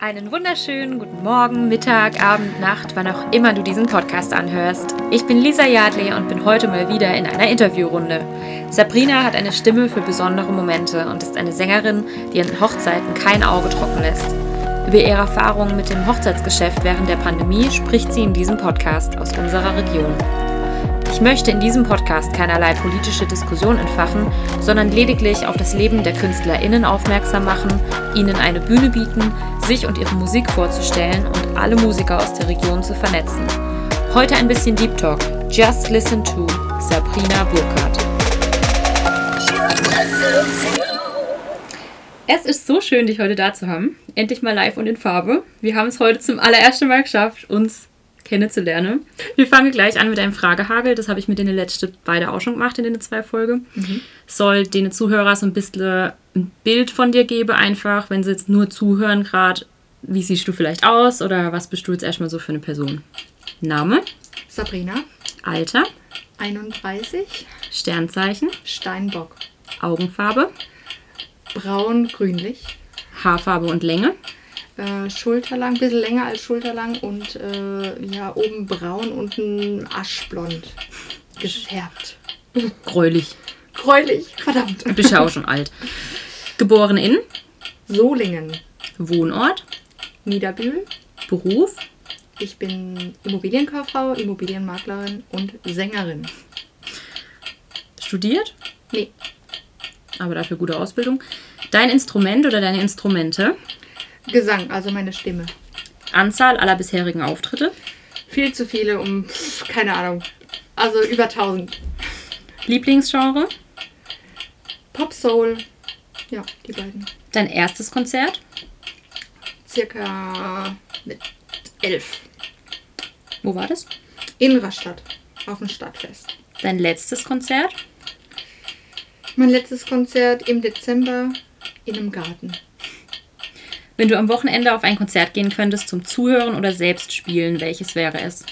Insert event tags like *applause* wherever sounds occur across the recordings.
Einen wunderschönen guten Morgen, Mittag, Abend, Nacht, wann auch immer du diesen Podcast anhörst. Ich bin Lisa Yardley und bin heute mal wieder in einer Interviewrunde. Sabrina hat eine Stimme für besondere Momente und ist eine Sängerin, die an Hochzeiten kein Auge trocken lässt. Über ihre Erfahrungen mit dem Hochzeitsgeschäft während der Pandemie spricht sie in diesem Podcast aus unserer Region. Ich möchte in diesem Podcast keinerlei politische Diskussion entfachen, sondern lediglich auf das Leben der KünstlerInnen aufmerksam machen, ihnen eine Bühne bieten, sich und ihre Musik vorzustellen und alle Musiker aus der Region zu vernetzen. Heute ein bisschen Deep Talk. Just listen to Sabrina Burkhardt. Es ist so schön, dich heute da zu haben. Endlich mal live und in Farbe. Wir haben es heute zum allerersten Mal geschafft, uns kennenzulernen. Wir fangen gleich an mit einem Fragehagel. Das habe ich mit den letzten beide auch schon gemacht in den zwei Folgen. Mhm. Soll den Zuhörer so ein bisschen ein Bild von dir geben, einfach, wenn sie jetzt nur zuhören gerade. Wie siehst du vielleicht aus oder was bist du jetzt erstmal so für eine Person? Name? Sabrina. Alter? 31. Sternzeichen? Steinbock. Augenfarbe? Braun-grünlich. Haarfarbe und Länge? Äh, schulterlang, ein bisschen länger als schulterlang und äh, ja, oben braun, unten aschblond gefärbt. Gräulich. Gräulich, verdammt. Du bist ja auch schon alt. Geboren in? Solingen. Wohnort? Niederbühl. Beruf? Ich bin Immobilienkauffrau, Immobilienmaklerin und Sängerin. Studiert? Nee. Aber dafür gute Ausbildung. Dein Instrument oder deine Instrumente? Gesang, also meine Stimme. Anzahl aller bisherigen Auftritte? Viel zu viele, um keine Ahnung. Also über 1000. Lieblingsgenre? Pop Soul. Ja, die beiden. Dein erstes Konzert? Circa mit elf. Wo war das? In Rastatt, auf dem Stadtfest. Dein letztes Konzert? Mein letztes Konzert im Dezember in einem Garten. Wenn du am Wochenende auf ein Konzert gehen könntest zum Zuhören oder selbst spielen, welches wäre es?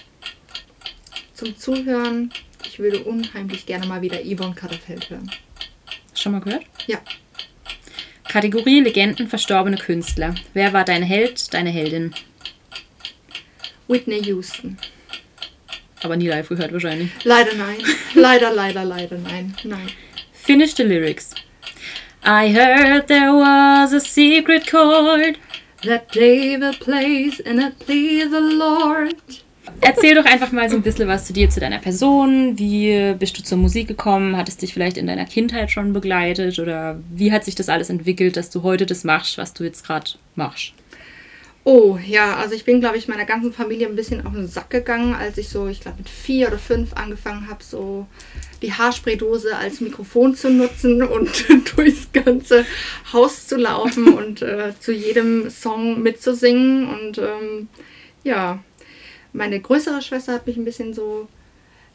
Zum Zuhören, ich würde unheimlich gerne mal wieder Yvonne Katterfeld hören. Schon mal gehört? Ja. Kategorie Legenden, verstorbene Künstler. Wer war dein Held, deine Heldin? Whitney Houston. Aber nie live gehört wahrscheinlich. Leider nein. leider, leider, leider nein. Nein. Finish the lyrics. I heard there was a secret chord that David plays and it pleased the Lord. Erzähl doch einfach mal so ein bisschen was zu dir, zu deiner Person. Wie bist du zur Musik gekommen? Hat es dich vielleicht in deiner Kindheit schon begleitet? Oder wie hat sich das alles entwickelt, dass du heute das machst, was du jetzt gerade machst? Oh, ja, also ich bin, glaube ich, meiner ganzen Familie ein bisschen auf den Sack gegangen, als ich so, ich glaube, mit vier oder fünf angefangen habe, so die Haarspraydose als Mikrofon zu nutzen *laughs* und *laughs* durchs ganze Haus zu laufen *laughs* und äh, zu jedem Song mitzusingen. Und ähm, ja, meine größere Schwester hat mich ein bisschen so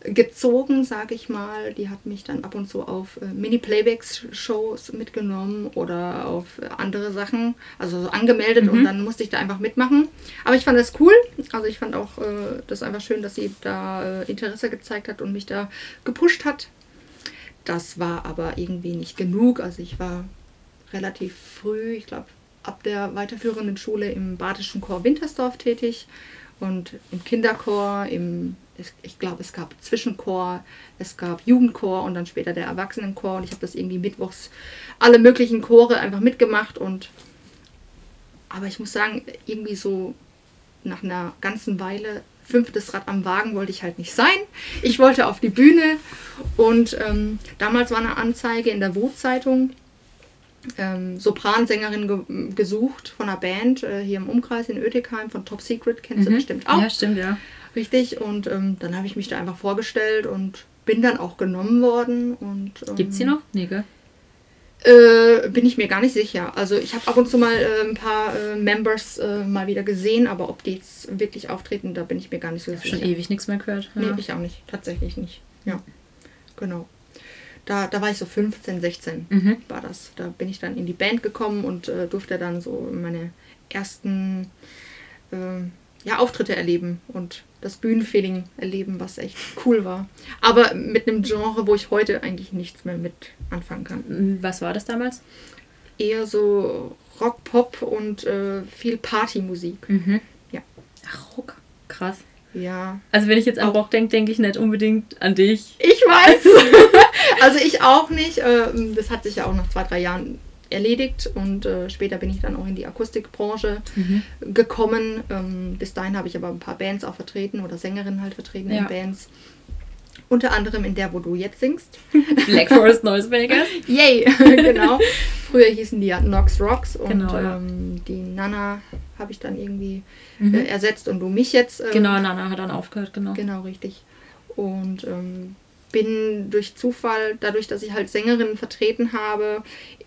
gezogen, sage ich mal. Die hat mich dann ab und zu auf äh, Mini-Playbacks-Shows mitgenommen oder auf äh, andere Sachen, also so angemeldet mhm. und dann musste ich da einfach mitmachen. Aber ich fand das cool. Also ich fand auch äh, das einfach schön, dass sie da äh, Interesse gezeigt hat und mich da gepusht hat. Das war aber irgendwie nicht genug. Also ich war relativ früh, ich glaube ab der weiterführenden Schule im Badischen Chor Wintersdorf tätig und im Kinderchor, im ich glaube, es gab Zwischenchor, es gab Jugendchor und dann später der Erwachsenenchor. Und ich habe das irgendwie mittwochs alle möglichen Chore einfach mitgemacht. Und aber ich muss sagen, irgendwie so nach einer ganzen Weile fünftes Rad am Wagen wollte ich halt nicht sein. Ich wollte auf die Bühne und ähm, damals war eine Anzeige in der Wo-Zeitung. Ähm, Sopransängerin ge gesucht von einer Band äh, hier im Umkreis in Oetikheim von Top Secret, kennst mhm. du bestimmt auch. Ja, stimmt, ja. Richtig, und ähm, dann habe ich mich da einfach vorgestellt und bin dann auch genommen worden. Und, ähm, Gibt sie noch? Nee, gell? Äh, bin ich mir gar nicht sicher. Also ich habe ab und zu mal äh, ein paar äh, Members äh, mal wieder gesehen, aber ob die jetzt wirklich auftreten, da bin ich mir gar nicht so sicher. Schon ewig nichts mehr gehört. Ja. Nee, ich auch nicht. Tatsächlich nicht. Ja, genau. Da, da war ich so 15, 16 mhm. war das. Da bin ich dann in die Band gekommen und äh, durfte dann so meine ersten äh, ja, Auftritte erleben und das Bühnenfeeling erleben, was echt cool war. Aber mit einem Genre, wo ich heute eigentlich nichts mehr mit anfangen kann. Was war das damals? eher so Rock, Pop und äh, viel Partymusik. Mhm. Ja. Ach, Rock. Krass. Ja. Also wenn ich jetzt an Rock denke, denke ich nicht unbedingt an dich. Ich weiß. *laughs* also ich auch nicht. Ähm, das hat sich ja auch nach zwei, drei Jahren erledigt und äh, später bin ich dann auch in die Akustikbranche mhm. gekommen. Ähm, bis dahin habe ich aber ein paar Bands auch vertreten oder Sängerinnen halt vertreten ja. in Bands. Unter anderem in der, wo du jetzt singst. *laughs* Black Forest Noisemakers. *laughs* Yay, *laughs* genau. Früher hießen die ja Nox Rocks und genau, ja. ähm, die Nana habe ich dann irgendwie mhm. äh, ersetzt und du mich jetzt. Ähm, genau, Nana hat dann aufgehört, genau. Genau, richtig. Und ähm, bin durch Zufall, dadurch, dass ich halt Sängerinnen vertreten habe,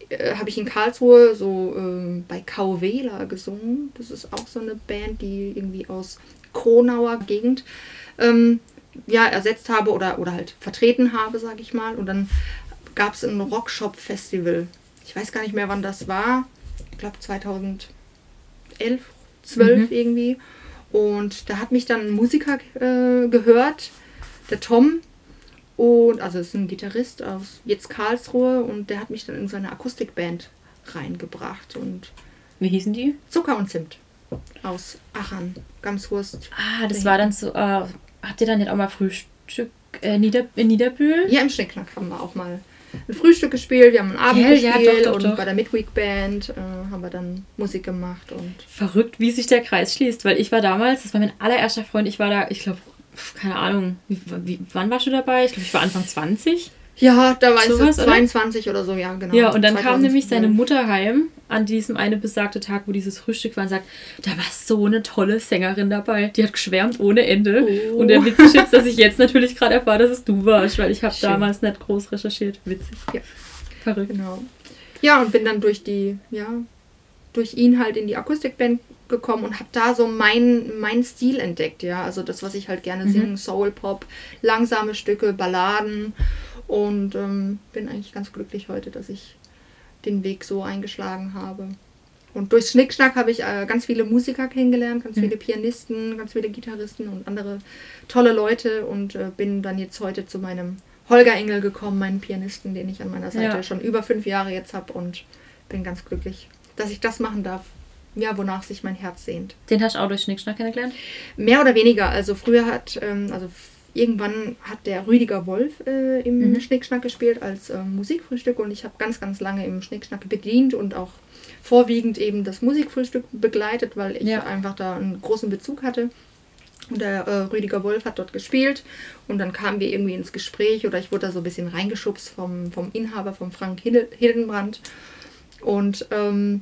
äh, habe ich in Karlsruhe so äh, bei Kauwela gesungen. Das ist auch so eine Band, die irgendwie aus Kronauer Gegend ähm, ja, ersetzt habe oder, oder halt vertreten habe, sage ich mal. Und dann gab es ein Rockshop-Festival. Ich weiß gar nicht mehr, wann das war. Ich glaube 2011, 12 mhm. irgendwie. Und da hat mich dann ein Musiker äh, gehört, der Tom, und also ist ein Gitarrist aus jetzt Karlsruhe und der hat mich dann in seine Akustikband reingebracht. Und Wie hießen die? Zucker und Zimt aus Aachen, Gamshurst. Ah, das war dann so. Äh, habt ihr dann nicht auch mal Frühstück äh, Nieder, in Niederbühl? Ja, im Schnicknack haben wir auch mal ein Frühstück gespielt, wir haben einen Abend ja, gespielt ja, doch, doch, und doch. bei der Midweek Band äh, haben wir dann Musik gemacht und verrückt, wie sich der Kreis schließt, weil ich war damals, das war mein allererster Freund, ich war da, ich glaube keine Ahnung, wie, wie, wann warst du dabei? Ich glaube, ich war Anfang 20. Ja, da war ich so 22 oder? oder? so, ja, genau. Ja, und dann 2000, kam nämlich seine Mutter heim an diesem eine besagte Tag, wo dieses Frühstück war und sagt, da war so eine tolle Sängerin dabei. Die hat geschwärmt ohne Ende. Oh. Und der Witz ist jetzt, dass ich jetzt natürlich gerade erfahre, dass es du warst, weil ich habe damals nicht groß recherchiert. Witzig. Ja. Verrückt. Genau. Ja, und bin dann durch die, ja, durch ihn halt in die Akustikband gekommen und habe da so meinen mein Stil entdeckt, ja. Also das, was ich halt gerne mhm. singe, Soul Pop, langsame Stücke, Balladen. Und ähm, bin eigentlich ganz glücklich heute, dass ich den Weg so eingeschlagen habe. Und durch Schnickschnack habe ich äh, ganz viele Musiker kennengelernt, ganz mhm. viele Pianisten, ganz viele Gitarristen und andere tolle Leute und äh, bin dann jetzt heute zu meinem Holger Engel gekommen, meinen Pianisten, den ich an meiner Seite ja. schon über fünf Jahre jetzt habe und bin ganz glücklich, dass ich das machen darf ja, wonach sich mein Herz sehnt. Den hast du auch durch Schnickschnack kennengelernt? Mehr oder weniger. Also früher hat, ähm, also irgendwann hat der Rüdiger Wolf äh, im mhm. Schnickschnack gespielt als äh, Musikfrühstück und ich habe ganz, ganz lange im Schnickschnack bedient und auch vorwiegend eben das Musikfrühstück begleitet, weil ich ja. einfach da einen großen Bezug hatte. Und der äh, Rüdiger Wolf hat dort gespielt und dann kamen wir irgendwie ins Gespräch oder ich wurde da so ein bisschen reingeschubst vom, vom Inhaber, vom Frank Hildenbrand. Und ähm,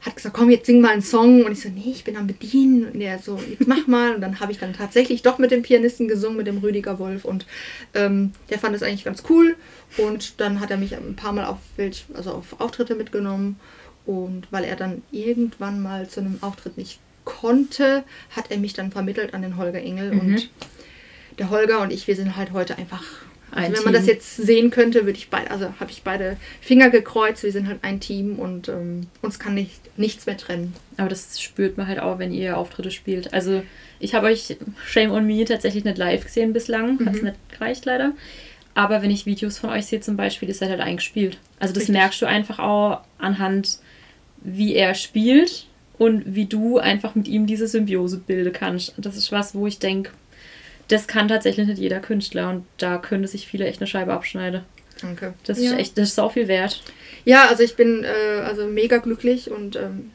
hat gesagt, komm, jetzt sing mal einen Song. Und ich so, nee, ich bin am Bedienen. Und er so, jetzt mach mal. Und dann habe ich dann tatsächlich doch mit dem Pianisten gesungen, mit dem Rüdiger Wolf. Und ähm, der fand es eigentlich ganz cool. Und dann hat er mich ein paar Mal auf, Bild, also auf Auftritte mitgenommen. Und weil er dann irgendwann mal zu einem Auftritt nicht konnte, hat er mich dann vermittelt an den Holger Engel. Mhm. Und der Holger und ich, wir sind halt heute einfach also wenn man das jetzt sehen könnte, würde ich beide, also habe ich beide Finger gekreuzt. Wir sind halt ein Team und ähm, uns kann nicht, nichts mehr trennen. Aber das spürt man halt auch, wenn ihr Auftritte spielt. Also ich habe euch Shame on Me tatsächlich nicht live gesehen bislang. Mhm. Hat es nicht gereicht leider. Aber wenn ich Videos von euch sehe zum Beispiel, ist er halt eingespielt. Also das Richtig. merkst du einfach auch anhand, wie er spielt und wie du einfach mit ihm diese Symbiose bilden kannst. Das ist was, wo ich denke, das kann tatsächlich nicht jeder Künstler und da könnte sich viele echt eine Scheibe abschneiden. Danke. Das ja. ist echt, das ist auch viel wert. Ja, also ich bin äh, also mega glücklich und ähm,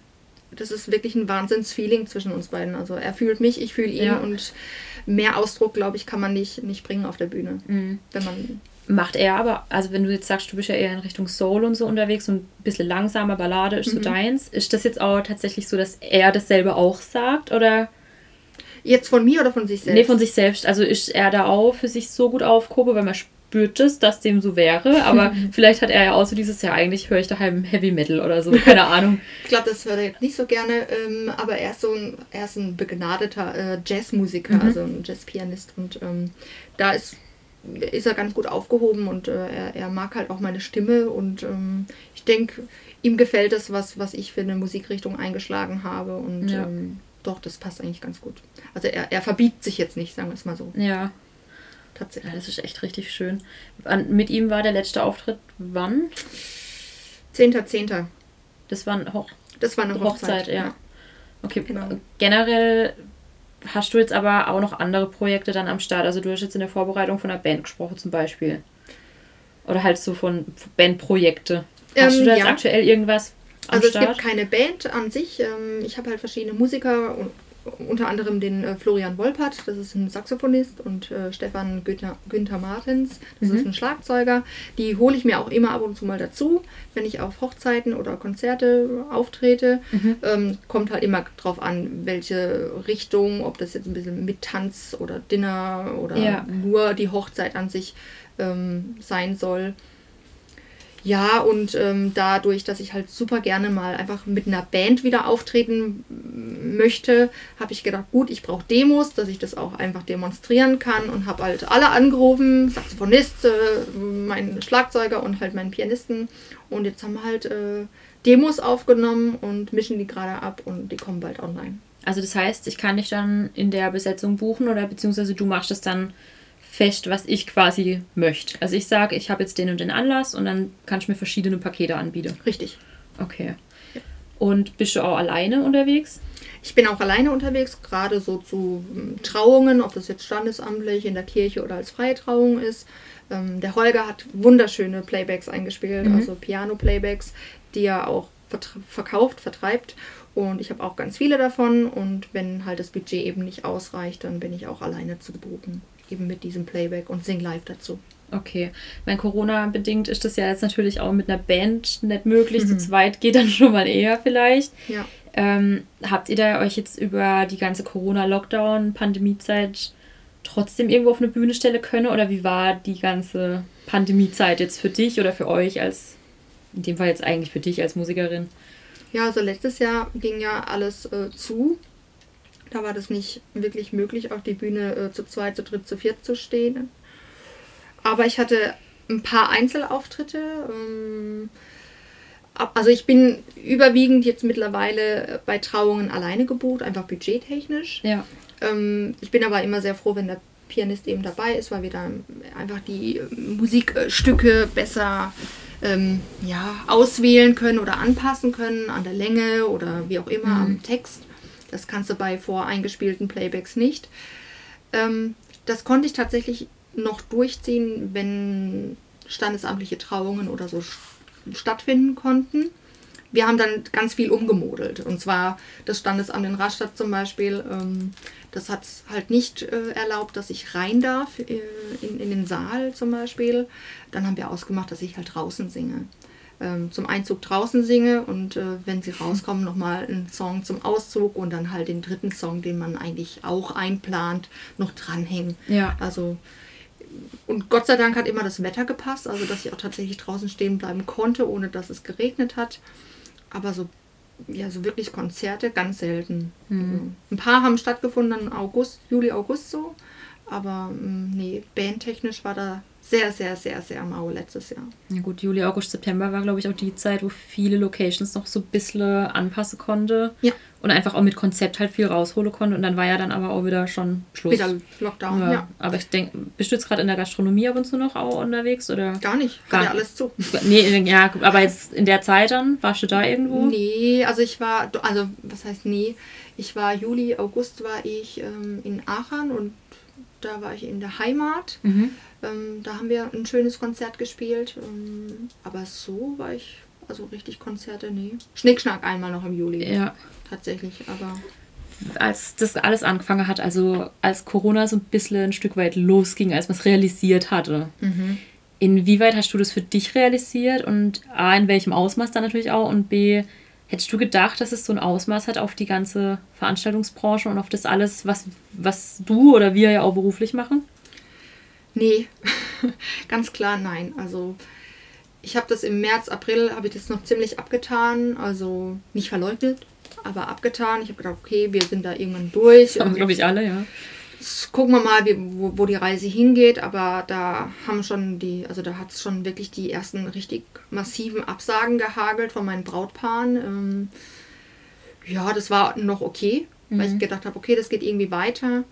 das ist wirklich ein Wahnsinnsfeeling zwischen uns beiden. Also er fühlt mich, ich fühle ihn ja. und mehr Ausdruck, glaube ich, kann man nicht, nicht bringen auf der Bühne. Mhm. Wenn man Macht er aber, also wenn du jetzt sagst, du bist ja eher in Richtung Soul und so unterwegs und ein bisschen langsamer, Ballade ist mhm. so deins, ist das jetzt auch tatsächlich so, dass er dasselbe auch sagt oder? Jetzt von mir oder von sich selbst? Nee, von sich selbst. Also ist er da auch für sich so gut aufgehoben, weil man spürt es, dass dem so wäre. Aber *laughs* vielleicht hat er ja auch so dieses, ja, eigentlich höre ich daheim Heavy Metal oder so. Keine Ahnung. *laughs* ich glaube, das hört er jetzt nicht so gerne. Ähm, aber er ist so ein, er ist ein begnadeter äh, Jazzmusiker, mhm. also ein Jazzpianist. Und ähm, da ist ist er ganz gut aufgehoben und äh, er, er, mag halt auch meine Stimme und ähm, ich denke, ihm gefällt es, was, was ich für eine Musikrichtung eingeschlagen habe und ja. ähm, doch, das passt eigentlich ganz gut. Also er, er verbiegt sich jetzt nicht, sagen wir es mal so. Ja. Tatsächlich. Ja, das ist echt richtig schön. An, mit ihm war der letzte Auftritt wann? 10.10. Das war eine, Hoch das war eine Hochzeit, Hochzeit ja. ja. Okay, genau. Generell hast du jetzt aber auch noch andere Projekte dann am Start. Also du hast jetzt in der Vorbereitung von einer Band gesprochen zum Beispiel. Oder halt so von Bandprojekte. Hast ähm, du da jetzt ja. aktuell irgendwas? Also Start? es gibt keine Band an sich. Ähm, ich habe halt verschiedene Musiker unter anderem den äh, Florian Wolpert, das ist ein Saxophonist, und äh, Stefan Günther, Günther Martens, das mhm. ist ein Schlagzeuger. Die hole ich mir auch immer ab und zu mal dazu, wenn ich auf Hochzeiten oder Konzerte auftrete. Mhm. Ähm, kommt halt immer drauf an, welche Richtung, ob das jetzt ein bisschen mit Tanz oder Dinner oder ja. nur die Hochzeit an sich ähm, sein soll. Ja, und ähm, dadurch, dass ich halt super gerne mal einfach mit einer Band wieder auftreten möchte, habe ich gedacht, gut, ich brauche Demos, dass ich das auch einfach demonstrieren kann und habe halt alle angerufen, Saxophonist, äh, mein Schlagzeuger und halt meinen Pianisten. Und jetzt haben wir halt äh, Demos aufgenommen und mischen die gerade ab und die kommen bald online. Also das heißt, ich kann dich dann in der Besetzung buchen oder beziehungsweise du machst es dann fest, was ich quasi möchte. Also ich sage, ich habe jetzt den und den Anlass und dann kann ich mir verschiedene Pakete anbieten. Richtig. Okay. Und bist du auch alleine unterwegs? Ich bin auch alleine unterwegs, gerade so zu hm, Trauungen, ob das jetzt standesamtlich in der Kirche oder als freie Trauung ist. Ähm, der Holger hat wunderschöne Playbacks eingespielt, mhm. also Piano-Playbacks, die er auch verkauft, vertreibt. Und ich habe auch ganz viele davon. Und wenn halt das Budget eben nicht ausreicht, dann bin ich auch alleine zu buchen eben mit diesem Playback und sing live dazu. Okay. Mein Corona-bedingt ist das ja jetzt natürlich auch mit einer Band nicht möglich. Mhm. Zu zweit geht dann *laughs* schon mal eher vielleicht. Ja. Ähm, habt ihr da euch jetzt über die ganze Corona-Lockdown-Pandemiezeit trotzdem irgendwo auf eine Bühne stellen können? Oder wie war die ganze Pandemiezeit jetzt für dich oder für euch als, in dem Fall jetzt eigentlich für dich als Musikerin? Ja, also letztes Jahr ging ja alles äh, zu. Da war das nicht wirklich möglich, auf die Bühne äh, zu zweit, zu dritt, zu viert zu stehen. Aber ich hatte ein paar Einzelauftritte. Ähm, also ich bin überwiegend jetzt mittlerweile bei Trauungen alleine gebucht, einfach budgettechnisch. Ja. Ähm, ich bin aber immer sehr froh, wenn der Pianist eben dabei ist, weil wir dann einfach die Musikstücke besser ähm, ja, auswählen können oder anpassen können an der Länge oder wie auch immer mhm. am Text. Das kannst du bei voreingespielten Playbacks nicht. Ähm, das konnte ich tatsächlich noch durchziehen, wenn standesamtliche Trauungen oder so stattfinden konnten. Wir haben dann ganz viel umgemodelt. Und zwar das Standesamt in Rastatt zum Beispiel, ähm, das hat halt nicht äh, erlaubt, dass ich rein darf äh, in, in den Saal zum Beispiel. Dann haben wir ausgemacht, dass ich halt draußen singe ähm, zum Einzug draußen singe und äh, wenn sie rauskommen, nochmal einen Song zum Auszug und dann halt den dritten Song, den man eigentlich auch einplant, noch dranhängen. Ja. Also und Gott sei Dank hat immer das Wetter gepasst, also dass ich auch tatsächlich draußen stehen bleiben konnte, ohne dass es geregnet hat. Aber so, ja, so wirklich Konzerte ganz selten. Mhm. Also, ein paar haben stattgefunden August, Juli, August so. Aber mm, nee, bandtechnisch war da sehr, sehr, sehr, sehr mau letztes Jahr. Ja gut, Juli, August, September war, glaube ich, auch die Zeit, wo viele Locations noch so ein bisschen anpassen konnte. Ja. Und einfach auch mit Konzept halt viel rausholen konnte. Und dann war ja dann aber auch wieder schon Schluss. Wieder Lockdown, ja. ja. Aber ich denke, bist du jetzt gerade in der Gastronomie ab und zu noch auch unterwegs? Oder? Gar nicht. Gar ja alles zu. Nee, ja, aber jetzt in der Zeit dann, warst du da irgendwo? Nee, also ich war, also was heißt nee? Ich war Juli, August war ich ähm, in Aachen und da war ich in der Heimat. Mhm. Ähm, da haben wir ein schönes Konzert gespielt. Ähm, aber so war ich, also richtig Konzerte, nee. Schnickschnack einmal noch im Juli. Ja. Tatsächlich, aber. Als das alles angefangen hat, also als Corona so ein bisschen ein Stück weit losging, als man es realisiert hatte. Mhm. Inwieweit hast du das für dich realisiert und A, in welchem Ausmaß dann natürlich auch und B, Hättest du gedacht, dass es so ein Ausmaß hat auf die ganze Veranstaltungsbranche und auf das alles, was, was du oder wir ja auch beruflich machen? Nee, *laughs* ganz klar nein. Also ich habe das im März, April, habe ich das noch ziemlich abgetan. Also nicht verleugnet, aber abgetan. Ich habe gedacht, okay, wir sind da irgendwann durch. Das haben, glaube ich, alle, ja gucken wir mal, wie, wo, wo, die Reise hingeht, aber da haben schon die, also da hat es schon wirklich die ersten richtig massiven Absagen gehagelt von meinen Brautpaaren. Ähm, ja, das war noch okay, mhm. weil ich mhm. gedacht habe, okay, das geht irgendwie weiter.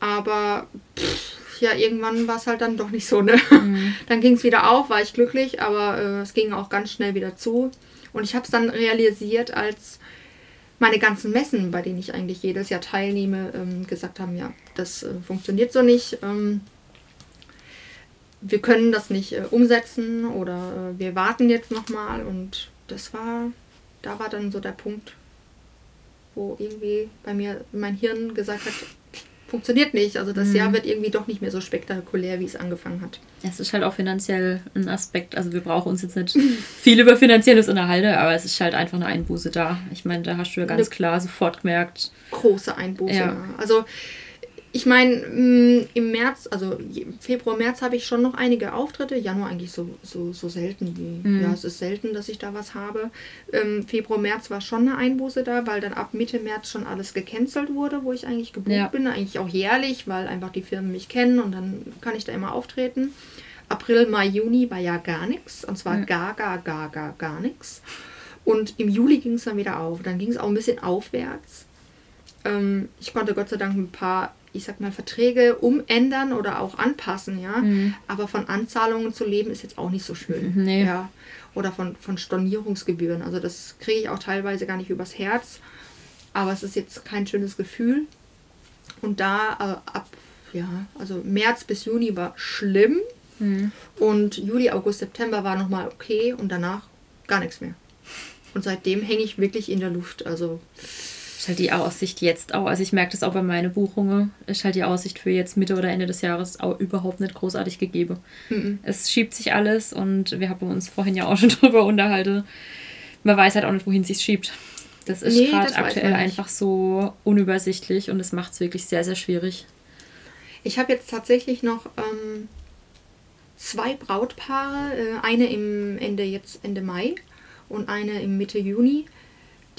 Aber pff, ja, irgendwann war es halt dann doch nicht so, ne? Mhm. *laughs* Dann ging es wieder auf, war ich glücklich, aber äh, es ging auch ganz schnell wieder zu. Und ich habe es dann realisiert, als meine ganzen Messen, bei denen ich eigentlich jedes Jahr teilnehme, ähm, gesagt haben, ja, das äh, funktioniert so nicht. Ähm, wir können das nicht äh, umsetzen oder äh, wir warten jetzt nochmal. Und das war, da war dann so der Punkt, wo irgendwie bei mir mein Hirn gesagt hat, funktioniert nicht. Also das mhm. Jahr wird irgendwie doch nicht mehr so spektakulär, wie es angefangen hat. Es ist halt auch finanziell ein Aspekt. Also wir brauchen uns jetzt nicht *laughs* viel über finanzielles unterhalten, aber es ist halt einfach eine Einbuße da. Ich meine, da hast du ja ganz eine klar sofort gemerkt. Große Einbuße. Ja. Also ich meine, mm, im März, also Februar, März habe ich schon noch einige Auftritte. Januar eigentlich so, so, so selten wie, mhm. ja, es ist selten, dass ich da was habe. Ähm, Februar, März war schon eine Einbuße da, weil dann ab Mitte März schon alles gecancelt wurde, wo ich eigentlich gebucht ja. bin. Eigentlich auch jährlich, weil einfach die Firmen mich kennen und dann kann ich da immer auftreten. April, Mai, Juni war ja gar nichts. Und zwar mhm. gar, gar, gar, gar, gar nichts. Und im Juli ging es dann wieder auf. Dann ging es auch ein bisschen aufwärts. Ähm, ich konnte Gott sei Dank ein paar ich sag mal, Verträge umändern oder auch anpassen, ja. Mhm. Aber von Anzahlungen zu leben ist jetzt auch nicht so schön. Mhm, nee. Ja. Oder von, von Stornierungsgebühren. Also das kriege ich auch teilweise gar nicht übers Herz. Aber es ist jetzt kein schönes Gefühl. Und da äh, ab, ja, also März bis Juni war schlimm. Mhm. Und Juli, August, September war nochmal okay und danach gar nichts mehr. Und seitdem hänge ich wirklich in der Luft. Also ist halt die Aussicht jetzt auch, also ich merke das auch bei meinen Buchungen, ist halt die Aussicht für jetzt Mitte oder Ende des Jahres auch überhaupt nicht großartig gegeben. Mhm. Es schiebt sich alles und wir haben uns vorhin ja auch *laughs* schon drüber unterhalten. Man weiß halt auch nicht, wohin es sich schiebt. Das ist nee, gerade aktuell einfach so unübersichtlich und es macht es wirklich sehr, sehr schwierig. Ich habe jetzt tatsächlich noch ähm, zwei Brautpaare, äh, eine im Ende jetzt Ende Mai und eine im Mitte Juni,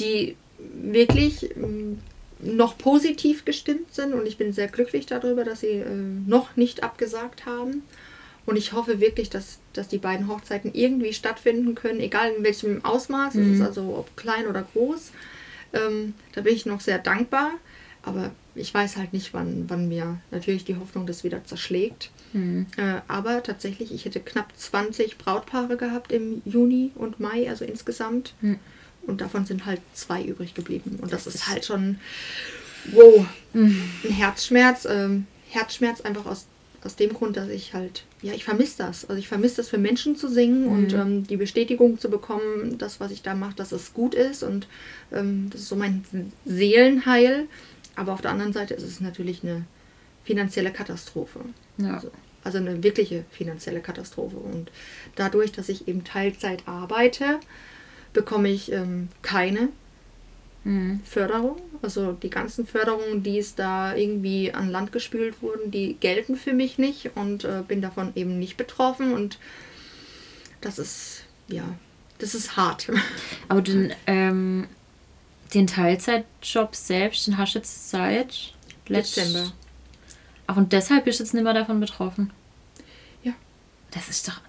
die wirklich ähm, noch positiv gestimmt sind und ich bin sehr glücklich darüber, dass sie äh, noch nicht abgesagt haben. Und ich hoffe wirklich, dass, dass die beiden Hochzeiten irgendwie stattfinden können, egal in welchem Ausmaß, mhm. es ist also ob klein oder groß. Ähm, da bin ich noch sehr dankbar. Aber ich weiß halt nicht, wann, wann mir natürlich die Hoffnung das wieder zerschlägt. Mhm. Äh, aber tatsächlich, ich hätte knapp 20 Brautpaare gehabt im Juni und Mai, also insgesamt. Mhm. Und davon sind halt zwei übrig geblieben. Und das, das ist halt schon, wow, mhm. ein Herzschmerz. Ähm, Herzschmerz einfach aus, aus dem Grund, dass ich halt, ja, ich vermisse das. Also ich vermisse das für Menschen zu singen mhm. und ähm, die Bestätigung zu bekommen, das, was ich da mache, dass es gut ist. Und ähm, das ist so mein Seelenheil. Aber auf der anderen Seite ist es natürlich eine finanzielle Katastrophe. Ja. Also, also eine wirkliche finanzielle Katastrophe. Und dadurch, dass ich eben Teilzeit arbeite, bekomme ich ähm, keine mhm. Förderung. Also die ganzen Förderungen, die es da irgendwie an Land gespült wurden, die gelten für mich nicht und äh, bin davon eben nicht betroffen. Und das ist, ja, das ist hart. *laughs* Aber den, ähm, den Teilzeitjob selbst, den hast du jetzt seit Dezember. Ach, und deshalb bist du jetzt nicht mehr davon betroffen? Ja. Das ist doch.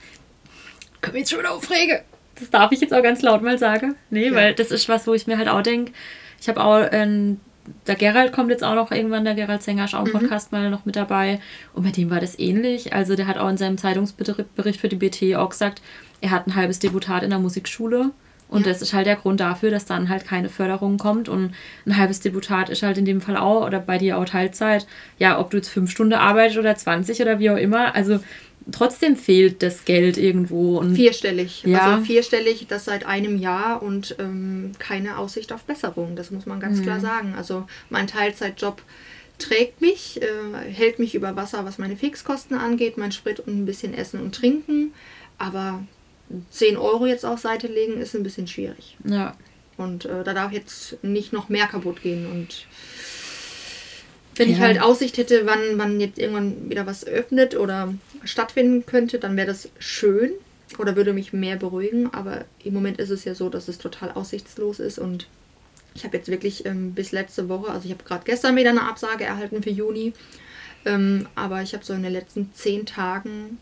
Wir jetzt schon wieder aufregen? Das darf ich jetzt auch ganz laut mal sagen. Nee, ja. weil das ist was, wo ich mir halt auch denke, ich habe auch, ähm, der Gerald kommt jetzt auch noch irgendwann, der Gerald Sänger ist auch im mhm. Podcast mal noch mit dabei. Und bei dem war das ähnlich. Also der hat auch in seinem Zeitungsbericht für die BT auch gesagt, er hat ein halbes Deputat in der Musikschule. Und ja. das ist halt der Grund dafür, dass dann halt keine Förderung kommt. Und ein halbes Deputat ist halt in dem Fall auch, oder bei dir auch Teilzeit. Ja, ob du jetzt fünf Stunden arbeitest oder 20 oder wie auch immer. Also trotzdem fehlt das Geld irgendwo. Und vierstellig. Ja. Also vierstellig, das seit einem Jahr und ähm, keine Aussicht auf Besserung. Das muss man ganz mhm. klar sagen. Also mein Teilzeitjob trägt mich, äh, hält mich über Wasser, was meine Fixkosten angeht, mein Sprit und ein bisschen Essen und Trinken. Aber 10 Euro jetzt auf Seite legen ist ein bisschen schwierig. Ja. Und äh, da darf jetzt nicht noch mehr kaputt gehen. Und wenn ja. ich halt Aussicht hätte, wann, wann jetzt irgendwann wieder was öffnet oder stattfinden könnte, dann wäre das schön oder würde mich mehr beruhigen. Aber im Moment ist es ja so, dass es total aussichtslos ist und ich habe jetzt wirklich ähm, bis letzte Woche, also ich habe gerade gestern wieder eine Absage erhalten für Juni, ähm, aber ich habe so in den letzten zehn Tagen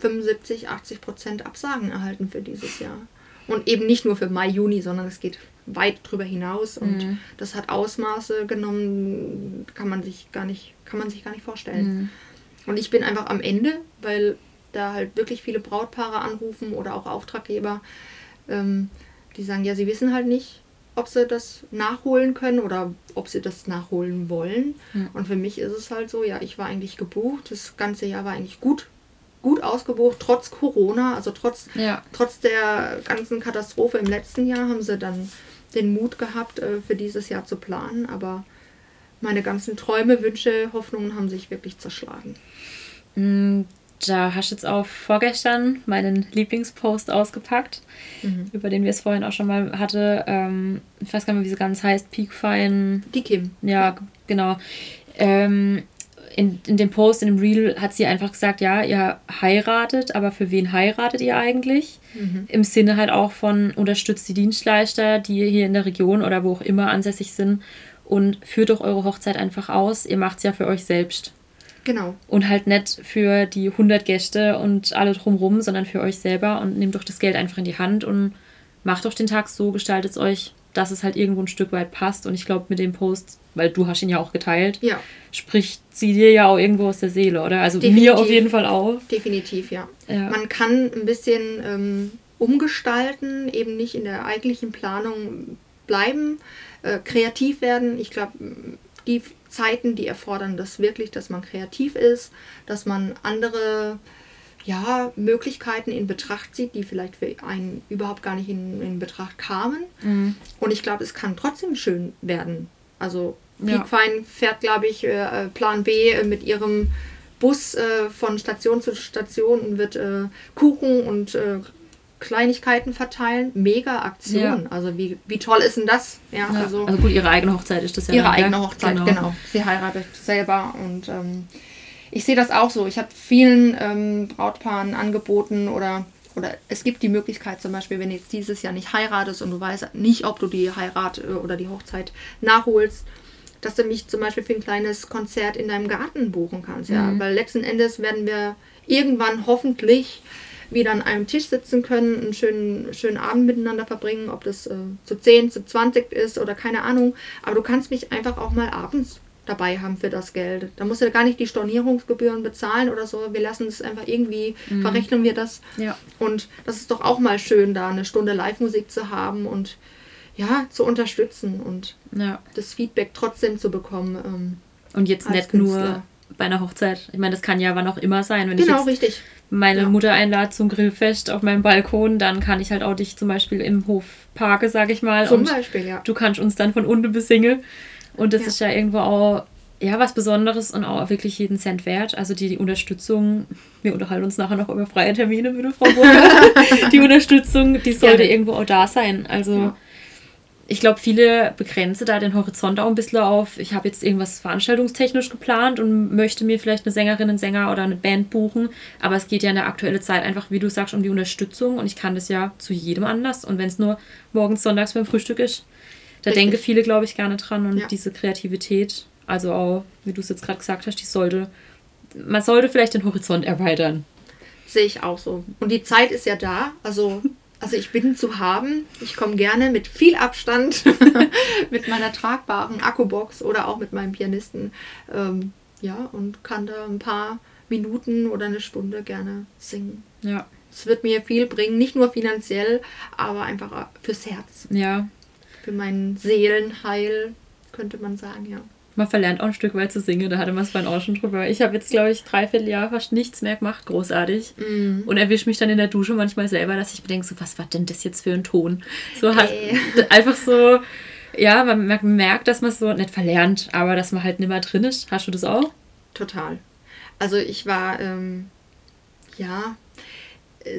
75, 80 Prozent Absagen erhalten für dieses Jahr. Und eben nicht nur für Mai, Juni, sondern es geht weit drüber hinaus und mhm. das hat Ausmaße genommen, kann man sich gar nicht, kann man sich gar nicht vorstellen. Mhm. Und ich bin einfach am Ende, weil da halt wirklich viele Brautpaare anrufen oder auch Auftraggeber, ähm, die sagen, ja, sie wissen halt nicht, ob sie das nachholen können oder ob sie das nachholen wollen. Hm. Und für mich ist es halt so, ja, ich war eigentlich gebucht. Das ganze Jahr war eigentlich gut, gut ausgebucht, trotz Corona, also trotz, Ja. trotz der ganzen Katastrophe im letzten Jahr haben sie dann den Mut gehabt, äh, für dieses Jahr zu planen. Aber meine ganzen Träume, Wünsche, Hoffnungen haben sich wirklich zerschlagen. Mm, Da hast du jetzt auch vorgestern meinen Lieblingspost ausgepackt, über den wir es vorhin auch schon mal hatte. Ähm, ich weiß gar nicht mehr, wie sie ganz heißt. Peakfine. Die Kim. Ja, genau. Ähm, in, in dem Post, in dem Reel hat sie einfach gesagt, ja, ihr heiratet, aber für wen heiratet ihr eigentlich? Im Sinne halt auch von unterstützt die Dienstleister, die hier in der Region oder wo auch immer ansässig sind und führt doch eure Hochzeit einfach aus. Ihr macht es ja für euch selbst. Genau. Und halt nicht für die 100 Gäste und alle drumrum, sondern für euch selber und nehmt doch das Geld einfach in die Hand und macht doch den Tag so, gestaltet es euch, dass es halt irgendwo ein Stück weit passt. Und ich glaube, mit dem Post, weil du hast ihn ja auch geteilt, Ja, spricht sie dir ja auch irgendwo aus der Seele, oder? Also Definitiv. mir auf jeden Fall auch. definitiv, ja. Ja. Man kann ein bisschen ähm, umgestalten, eben nicht in der eigentlichen Planung bleiben, äh, kreativ werden. Ich glaube, die Zeiten, die erfordern das wirklich, dass man kreativ ist, dass man andere ja, Möglichkeiten in Betracht zieht, die vielleicht für einen überhaupt gar nicht in, in Betracht kamen. Mhm. Und ich glaube, es kann trotzdem schön werden. Also Peakfine fährt, glaube ich, äh, Plan B äh, mit ihrem Bus äh, von Station zu Station und wird äh, Kuchen und äh, Kleinigkeiten verteilen. Mega Aktion. Ja. Also wie, wie toll ist denn das? Ja, Ja. also, Also, gut, ihre eigene Hochzeit ist das ja. ihre dann, eigene? Hochzeit, genau. Sie heiratet selber und ähm, ich sehe das auch so. Ich habe vielen ähm, Brautpaaren angeboten oder oder es gibt die Möglichkeit zum Beispiel, wenn du jetzt dieses Jahr nicht heiratest und du weißt nicht, ob du die Heirat äh, oder die Hochzeit nachholst, dass du mich zum Beispiel für ein kleines Konzert in deinem Garten buchen kannst. Ja, weil letzten Endes werden wir irgendwann hoffentlich wieder an einem Tisch sitzen können, einen schönen, schönen Abend miteinander verbringen, ob das äh, zu 10, zu 20 ist oder keine Ahnung. Aber du kannst mich einfach auch mal abends dabei haben für das Geld. Da musst du gar nicht die Stornierungsgebühren bezahlen oder so. Wir lassen es einfach irgendwie, verrechnen wir das. Ja. Und das ist doch auch mal schön, da eine Stunde Live-Musik zu haben und ja, zu unterstützen und ja. das Feedback trotzdem zu bekommen. Ähm, Und jetzt nicht nur Künstler. bei einer Hochzeit. Ich meine, das kann ja wann auch immer sein. Wenn ich genau, jetzt richtig. meine Ja. Mutter einlade zum Grillfest auf meinem Balkon, dann kann ich halt auch dich zum Beispiel im Hof parke, sag ich mal. Zum Beispiel, ja. du kannst uns dann von unten besingen. Und das Ja. ist ja irgendwo auch ja, was Besonderes und auch wirklich jeden Cent wert. Also die, die Unterstützung, wir unterhalten uns nachher noch über freie Termine der Frau Burger. *laughs* die Unterstützung, die sollte Gerne. irgendwo auch da sein. Also Ja. Ich glaube, viele begrenzen da den Horizont auch ein bisschen auf. Ich habe jetzt irgendwas veranstaltungstechnisch geplant und möchte mir vielleicht eine Sängerin, einen Sänger oder eine Band buchen. Aber es geht ja in der aktuellen Zeit einfach, wie du sagst, um die Unterstützung. Und ich kann das ja zu jedem Anlass. Und wenn es nur morgens, sonntags beim Frühstück ist, da Richtig. denken viele, glaube ich, gerne dran. Und Ja. diese Kreativität, also auch, wie du es jetzt gerade gesagt hast, die sollte, man sollte vielleicht den Horizont erweitern. Sehe ich auch so. Und die Zeit ist ja da. Also, also ich bin zu haben. Ich komme gerne mit viel Abstand *laughs* mit meiner tragbaren Akkubox oder auch mit meinem Pianisten. Ähm, ja, und kann da ein paar Minuten oder eine Stunde gerne singen. Ja, Es wird mir viel bringen, nicht nur finanziell, aber einfach fürs Herz, ja. für mein Seelenheil, könnte man sagen, ja. Man verlernt auch ein Stück weit zu singen, da hatte man es vorhin auch schon drüber. Ich habe jetzt, glaube ich, dreiviertel Jahr fast nichts mehr gemacht, großartig. Mhm. Und erwische mich dann in der Dusche manchmal selber, dass ich mir denke, so, was war denn das jetzt für ein Ton? So hat *laughs* einfach so, ja, man merkt, man merkt, dass man es so nicht verlernt, aber dass man halt nicht mehr drin ist. Hast du das auch? Total. Also ich war, ähm, ja,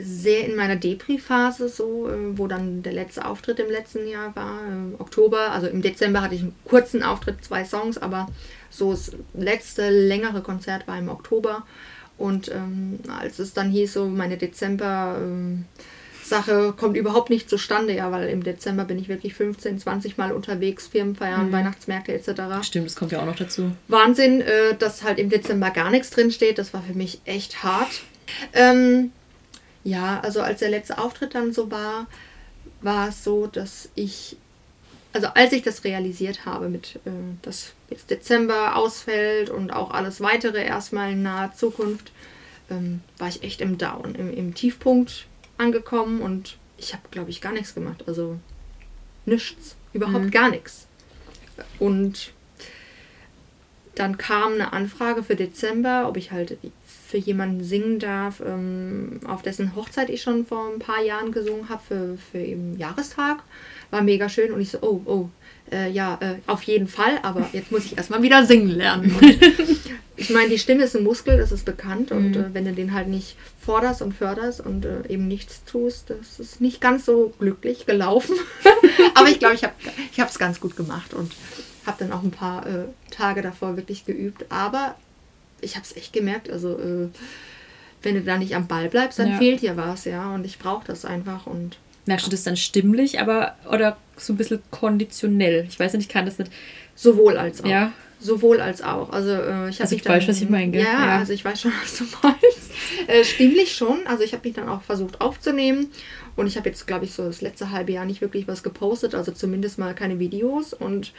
sehr in meiner Depri-Phase so, äh, wo dann der letzte Auftritt im letzten Jahr war, äh, Oktober. Also im Dezember hatte ich einen kurzen Auftritt, zwei Songs, aber so das letzte längere Konzert war im Oktober. Und ähm, als es dann hieß, so meine Dezember... Ähm, kommt überhaupt nicht zustande, ja, weil im Dezember bin ich wirklich 15, 20 Mal unterwegs, Firmenfeiern, Weihnachtsmärkte etc. Stimmt, das kommt ja auch noch dazu. Wahnsinn, äh, dass halt im Dezember gar nichts drin steht. Das war für mich echt hart. Ähm, ja, also als der letzte Auftritt dann so war, war es so, dass ich, also als ich das realisiert habe, mit äh, dass jetzt Dezember ausfällt und auch alles weitere erstmal in naher Zukunft, ähm, war ich echt im Down, im, im Tiefpunkt angekommen und ich habe, glaube ich, gar nichts gemacht. Also nichts, überhaupt mhm. gar nichts. Und dann kam eine Anfrage für Dezember, ob ich halt für jemanden singen darf, ähm, auf dessen Hochzeit ich schon vor ein paar Jahren gesungen habe, für, für eben Jahrestag. War mega schön und ich so, oh, oh, äh, ja, äh, auf jeden Fall, aber *laughs* jetzt muss ich erstmal wieder singen lernen. *laughs* ich meine, die Stimme ist ein Muskel, das ist bekannt und mhm. äh, wenn du den halt nicht forderst und förderst und äh, eben nichts tust, das ist nicht ganz so glücklich gelaufen. *laughs* aber ich glaube, ich habe es ganz gut gemacht und habe dann auch ein paar äh, Tage davor wirklich geübt. Aber ich habe es echt gemerkt, also äh, wenn du da nicht am Ball bleibst, dann ja. fehlt dir was, ja. Und ich brauche das einfach und. Merkst du das dann stimmlich, aber oder so ein bisschen konditionell? Ich weiß nicht, ich kann das nicht. Sowohl als auch. Ja. Sowohl als auch. Also äh, ich also ich weiß, was ich meine. Ja, ja, also ich weiß schon, *laughs* was du meinst. Äh, stimmlich schon. Also ich habe mich dann auch versucht aufzunehmen. Und ich habe jetzt, glaube ich, so das letzte halbe Jahr nicht wirklich was gepostet, also zumindest mal keine Videos. Und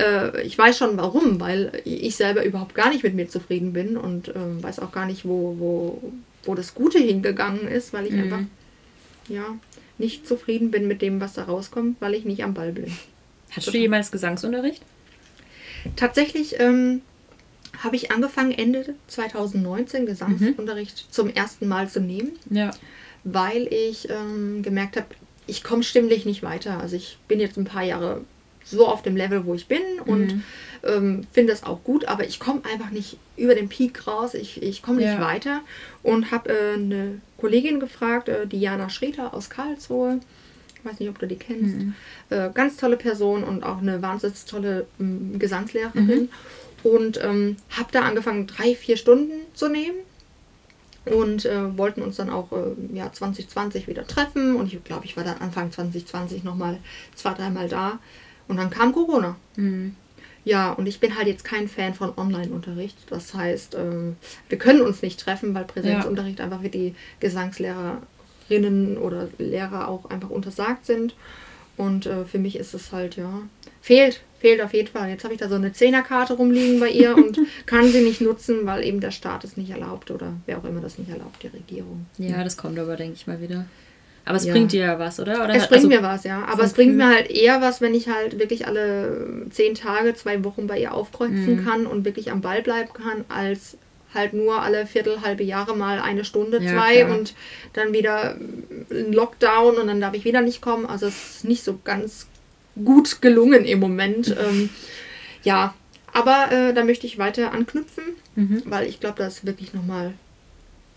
äh, ich weiß schon warum, weil ich selber überhaupt gar nicht mit mir zufrieden bin und äh, weiß auch gar nicht, wo, wo, wo das Gute hingegangen ist, weil ich mhm. einfach ja, nicht zufrieden bin mit dem, was da rauskommt, weil ich nicht am Ball bin. Hast Total. du jemals Gesangsunterricht? Tatsächlich ähm, habe ich angefangen, Ende 2019 Gesangsunterricht mhm. zum ersten Mal zu nehmen. Ja. Weil ich ähm, gemerkt habe, ich komme stimmlich nicht weiter. Also ich bin jetzt ein paar Jahre so auf dem Level, wo ich bin und mhm. ähm, finde das auch gut, aber ich komme einfach nicht über den Peak raus, ich, ich komme nicht ja. weiter und habe äh, eine Kollegin gefragt, äh, Diana Schreter aus Karlsruhe, ich weiß nicht, ob du die kennst, mhm. äh, ganz tolle Person und auch eine wahnsinnig tolle ähm, Gesangslehrerin mhm. und ähm, habe da angefangen, drei, vier Stunden zu nehmen und äh, wollten uns dann auch äh, ja, 2020 wieder treffen. Und ich glaube, ich war dann Anfang 2020 nochmal zwei, dreimal da. Und dann kam Corona. Mhm. Ja, und ich bin halt jetzt kein Fan von Online-Unterricht. Das heißt, ähm, wir können uns nicht treffen, weil Präsenzunterricht ja. einfach für die Gesangslehrerinnen oder Lehrer auch einfach untersagt sind. Und äh, für mich ist es halt, ja, fehlt, fehlt auf jeden Fall. Jetzt habe ich da so eine Zehnerkarte rumliegen bei ihr und *laughs* kann sie nicht nutzen, weil eben der Staat es nicht erlaubt oder wer auch immer das nicht erlaubt, die Regierung. Ja, das kommt aber, denke ich mal, wieder. Aber es ja. bringt dir ja was, oder? oder es bringt also, mir was, ja. Aber es bringt mir halt eher was, wenn ich halt wirklich alle zehn Tage, zwei Wochen bei ihr aufkreuzen mhm. kann und wirklich am Ball bleiben kann, als halt nur alle Viertel, halbe Jahre mal eine Stunde, ja, zwei klar. und dann wieder ein Lockdown und dann darf ich wieder nicht kommen. Also es ist nicht so ganz gut gelungen im Moment. *laughs* ähm, ja, aber äh, da möchte ich weiter anknüpfen, mhm. weil ich glaube, da ist wirklich nochmal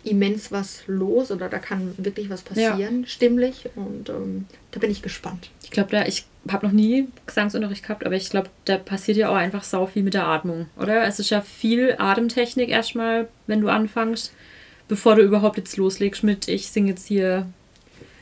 immens was los oder da kann wirklich was passieren, ja. stimmlich. Und ähm, da bin ich gespannt. Ich glaube, da ich habe noch nie Gesangsunterricht gehabt, aber ich glaube, da passiert ja auch einfach sau viel mit der Atmung, oder? Es ist ja viel Atemtechnik erstmal, wenn du anfängst, bevor du überhaupt jetzt loslegst mit, ich singe jetzt hier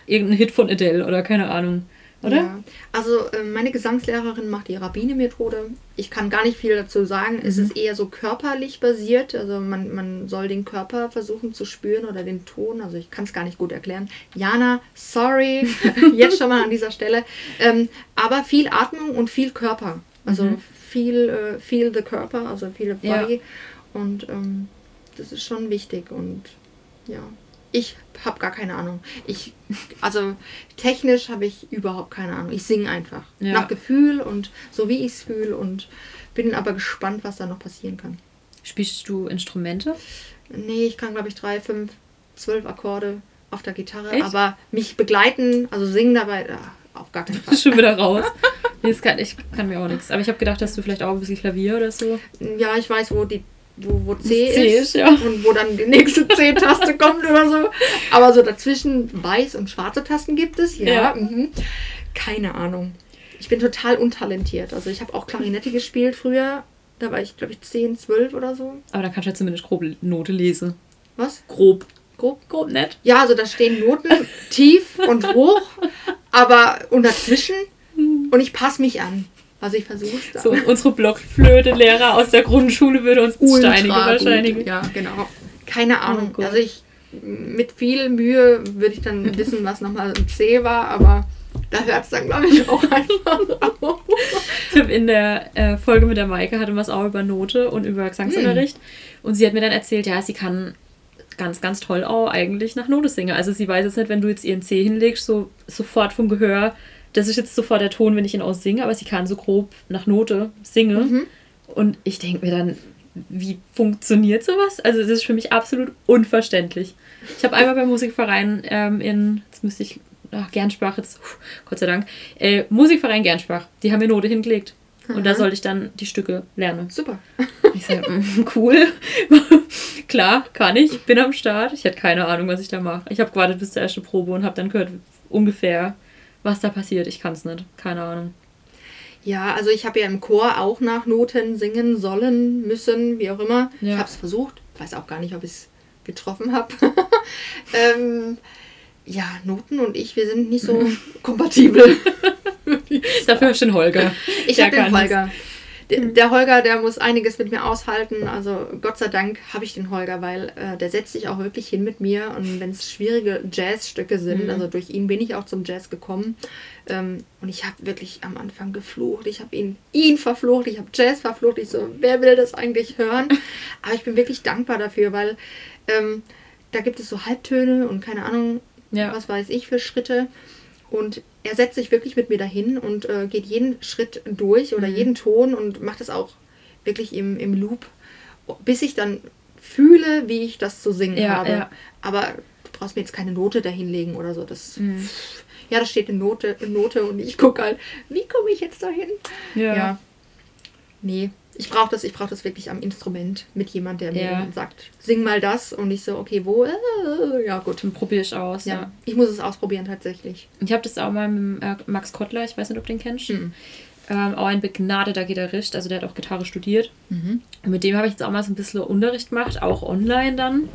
irgendeinen Hit von Adele oder keine Ahnung oder? Ja. Also äh, meine Gesangslehrerin macht die Rabbine-Methode. Ich kann gar nicht viel dazu sagen. Mhm. Es ist eher so körperlich basiert. Also man, man soll den Körper versuchen zu spüren oder den Ton. Also ich kann es gar nicht gut erklären. Jana, sorry, *laughs* jetzt schon mal an dieser Stelle. Ähm, aber viel Atmung und viel Körper. Also mhm. viel, äh, viel the Körper, also viel Body. Ja. Und ähm, das ist schon wichtig. Und ja ich habe gar keine Ahnung. Ich, also technisch habe ich überhaupt keine Ahnung. Ich singe einfach. Ja. Nach Gefühl und so wie ich es fühle und bin aber gespannt, was da noch passieren kann. Spielst du Instrumente? Nee, ich kann glaube ich drei, fünf, zwölf Akkorde auf der Gitarre, Echt? aber mich begleiten, also singen dabei, ah, auf gar keinen *laughs* Fall. Schon wieder raus. Nee, kann, ich kann mir auch nichts. Aber ich habe gedacht, dass du vielleicht auch ein bisschen Klavier oder so. Ja, ich weiß, wo die wo, wo C, C ist, ist ja. und wo dann die nächste C-Taste kommt oder so. Aber so dazwischen weiß und schwarze Tasten gibt es, ja. ja. Mhm. Keine Ahnung. Ich bin total untalentiert. Also ich habe auch Klarinette gespielt früher. Da war ich, glaube ich, 10, 12 oder so. Aber da kannst du ja zumindest grob Note lesen. Was? Grob. Grob? Grob nett. Ja, also da stehen Noten tief und hoch, aber und dazwischen. Und ich passe mich an. Also ich versuche es So, unsere Blockflöte-Lehrer aus der Grundschule würde uns steinigen wahrscheinlich. Ja, genau. Keine oh Ahnung. Oh also ich mit viel Mühe würde ich dann wissen, was nochmal ein C war, aber da hört es dann, glaube ich, auch einfach auf. Ich habe in der äh, Folge mit der Maike hatten wir es auch über Note und über Gesangsunterricht. Hm. Und sie hat mir dann erzählt, ja, sie kann ganz, ganz toll auch eigentlich nach Note singe. Also sie weiß jetzt nicht, wenn du jetzt ihren C hinlegst, so sofort vom Gehör, das ist jetzt sofort der Ton, wenn ich ihn aussinge, aber sie kann so grob nach Note singen. Mhm. Und ich denke mir dann, wie funktioniert sowas? Also es ist für mich absolut unverständlich. Ich habe einmal beim Musikverein ähm, in, jetzt müsste ich, ach, Gernsbach, jetzt, Gott sei Dank, äh, Musikverein Gernsbach, die haben mir Note hingelegt. Und da sollte ich dann die Stücke lernen. Super. *laughs* Ich sage, mm, cool. *laughs* Klar, kann ich. Bin am Start. Ich hatte keine Ahnung, was ich da mache. Ich habe gewartet bis zur ersten Probe und habe dann gehört, ungefähr, was da passiert. Ich kann es nicht. Keine Ahnung. Ja, also ich habe ja im Chor auch nach Noten singen sollen, müssen, wie auch immer. Ja. Ich habe es versucht. Weiß auch gar nicht, ob ich es getroffen habe. *laughs* ähm, ja, Noten und ich, wir sind nicht so *laughs* kompatibel. Dafür hast du den Holger. Ich habe den Holger. Der, der, Holger, der muss einiges mit mir aushalten. Also Gott sei Dank habe ich den Holger, weil äh, der setzt sich auch wirklich hin mit mir. Und wenn es schwierige Jazzstücke sind, mhm. also durch ihn bin ich auch zum Jazz gekommen. Ähm, und ich habe wirklich am Anfang geflucht. Ich habe ihn, ihn verflucht, ich habe Jazz verflucht. Ich so, wer will das eigentlich hören? *laughs* Aber ich bin wirklich dankbar dafür, weil ähm, da gibt es so Halbtöne und keine Ahnung, ja. was weiß ich für Schritte. Und er setzt sich wirklich mit mir dahin und äh, geht jeden Schritt durch oder mhm. jeden Ton und macht es auch wirklich im, im Loop, bis ich dann fühle, wie ich das zu singen ja, habe. Ja. Aber du brauchst mir jetzt keine Note dahinlegen oder so. Das, mhm. Ja, da steht eine Note, eine Note und ich gucke halt, wie komme ich jetzt dahin? Ja. ja. Nee, ich brauche das, ich das wirklich am Instrument mit jemand, der ja. mir sagt, sing mal das und ich so, okay, wo? Äh, ja, gut. Dann probiere ich aus. Ja. ja. Ich muss es ausprobieren tatsächlich. Ich habe das auch mal mit äh, Max Kottler, ich weiß nicht, ob du den kennst. Mhm. Ähm, auch ein begnadeter Gitarrist, also der hat auch Gitarre studiert. Mhm. Und mit dem habe ich jetzt auch mal so ein bisschen Unterricht gemacht, auch online dann.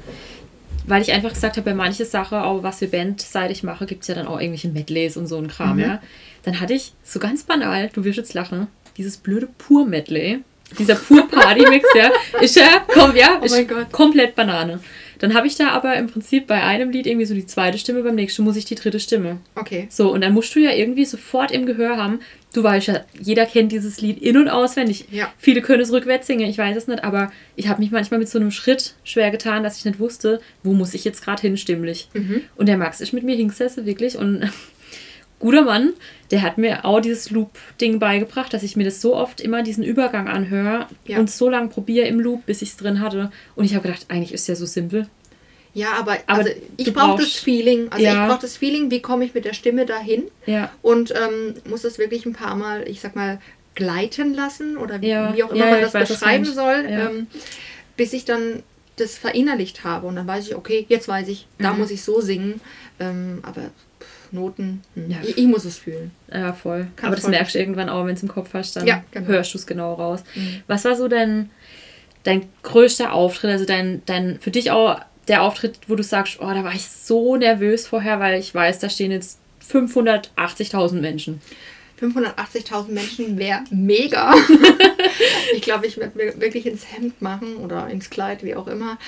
Weil ich einfach gesagt habe, bei manchen Sachen, auch was für bandseitig mache, gibt es ja dann auch irgendwelche Medleys und so ein Kram, mhm. ja. Dann hatte ich so ganz banal, du wirst jetzt lachen, dieses blöde Pur-Medley dieser pur Party-Mix, ja, ist ja, komm, ja, ist oh komplett Banane. Dann habe ich da aber im Prinzip bei einem Lied irgendwie so die zweite Stimme, beim nächsten muss ich die dritte Stimme. Okay. So, und dann musst du ja irgendwie sofort im Gehör haben. Du weißt ja, jeder kennt dieses Lied in- und auswendig. Ja. Viele können es rückwärts singen, ich weiß es nicht, aber ich habe mich manchmal mit so einem Schritt schwer getan, dass ich nicht wusste, wo muss ich jetzt gerade hin stimmlich. Mhm. Und der Max ist mit mir hingesessen, wirklich, und *laughs* guter Mann, der hat mir auch dieses Loop-Ding beigebracht, dass ich mir das so oft immer diesen Übergang anhöre ja. und so lange probiere im Loop, bis ich es drin hatte. Und ich habe gedacht, eigentlich ist es ja so simpel. Ja, aber, aber also ich brauche das Feeling. Also ja. ich brauche das Feeling, wie komme ich mit der Stimme dahin? Ja. Und ähm, muss das wirklich ein paar Mal, ich sag mal, gleiten lassen oder wie, ja. wie auch immer man das weiß, beschreiben soll, ähm, bis ich dann das verinnerlicht habe. Und dann weiß ich, okay, jetzt weiß ich, da mhm. muss ich so singen. Ähm, aber Noten. Ja. Ich, ich, muss es fühlen. Ja, voll. Kann Aber das voll merkst du irgendwann auch, wenn es im Kopf hast, dann ja, genau. hörst du es genau raus. Mhm. Was war so dein, dein größter Auftritt, also dein, dein für dich auch der Auftritt, wo du sagst, oh, da war ich so nervös vorher, weil ich weiß, da stehen jetzt 580.000 Menschen. 580.000 Menschen wäre mega. *laughs* ich glaube, ich werde mir wirklich ins Hemd machen oder ins Kleid, wie auch immer.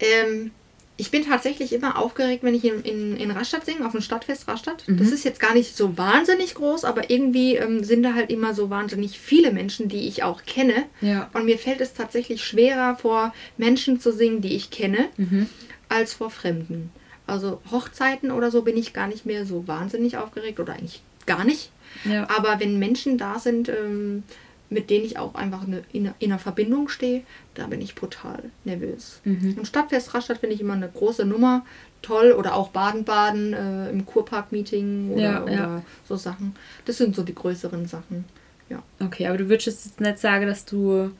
Ähm, ich bin tatsächlich immer aufgeregt, wenn ich in, in, in Rastatt singe, auf dem Stadtfest Rastatt. Mhm. Das ist jetzt gar nicht so wahnsinnig groß, aber irgendwie ähm, sind da halt immer so wahnsinnig viele Menschen, die ich auch kenne. Ja. Und mir fällt es tatsächlich schwerer, vor Menschen zu singen, die ich kenne, mhm. als vor Fremden. Also Hochzeiten oder so bin ich gar nicht mehr so wahnsinnig aufgeregt oder eigentlich gar nicht. Ja. Aber wenn Menschen da sind, ähm, mit denen ich auch einfach eine, in, in einer Verbindung stehe, da bin ich brutal nervös. Mhm. Und Stadtfest Rastatt finde ich immer eine große Nummer, toll. Oder auch Baden-Baden äh, im Kurpark-Meeting oder, ja, ja. so Sachen. Das sind so die größeren Sachen. Ja. Okay, aber du würdest jetzt nicht sagen, dass du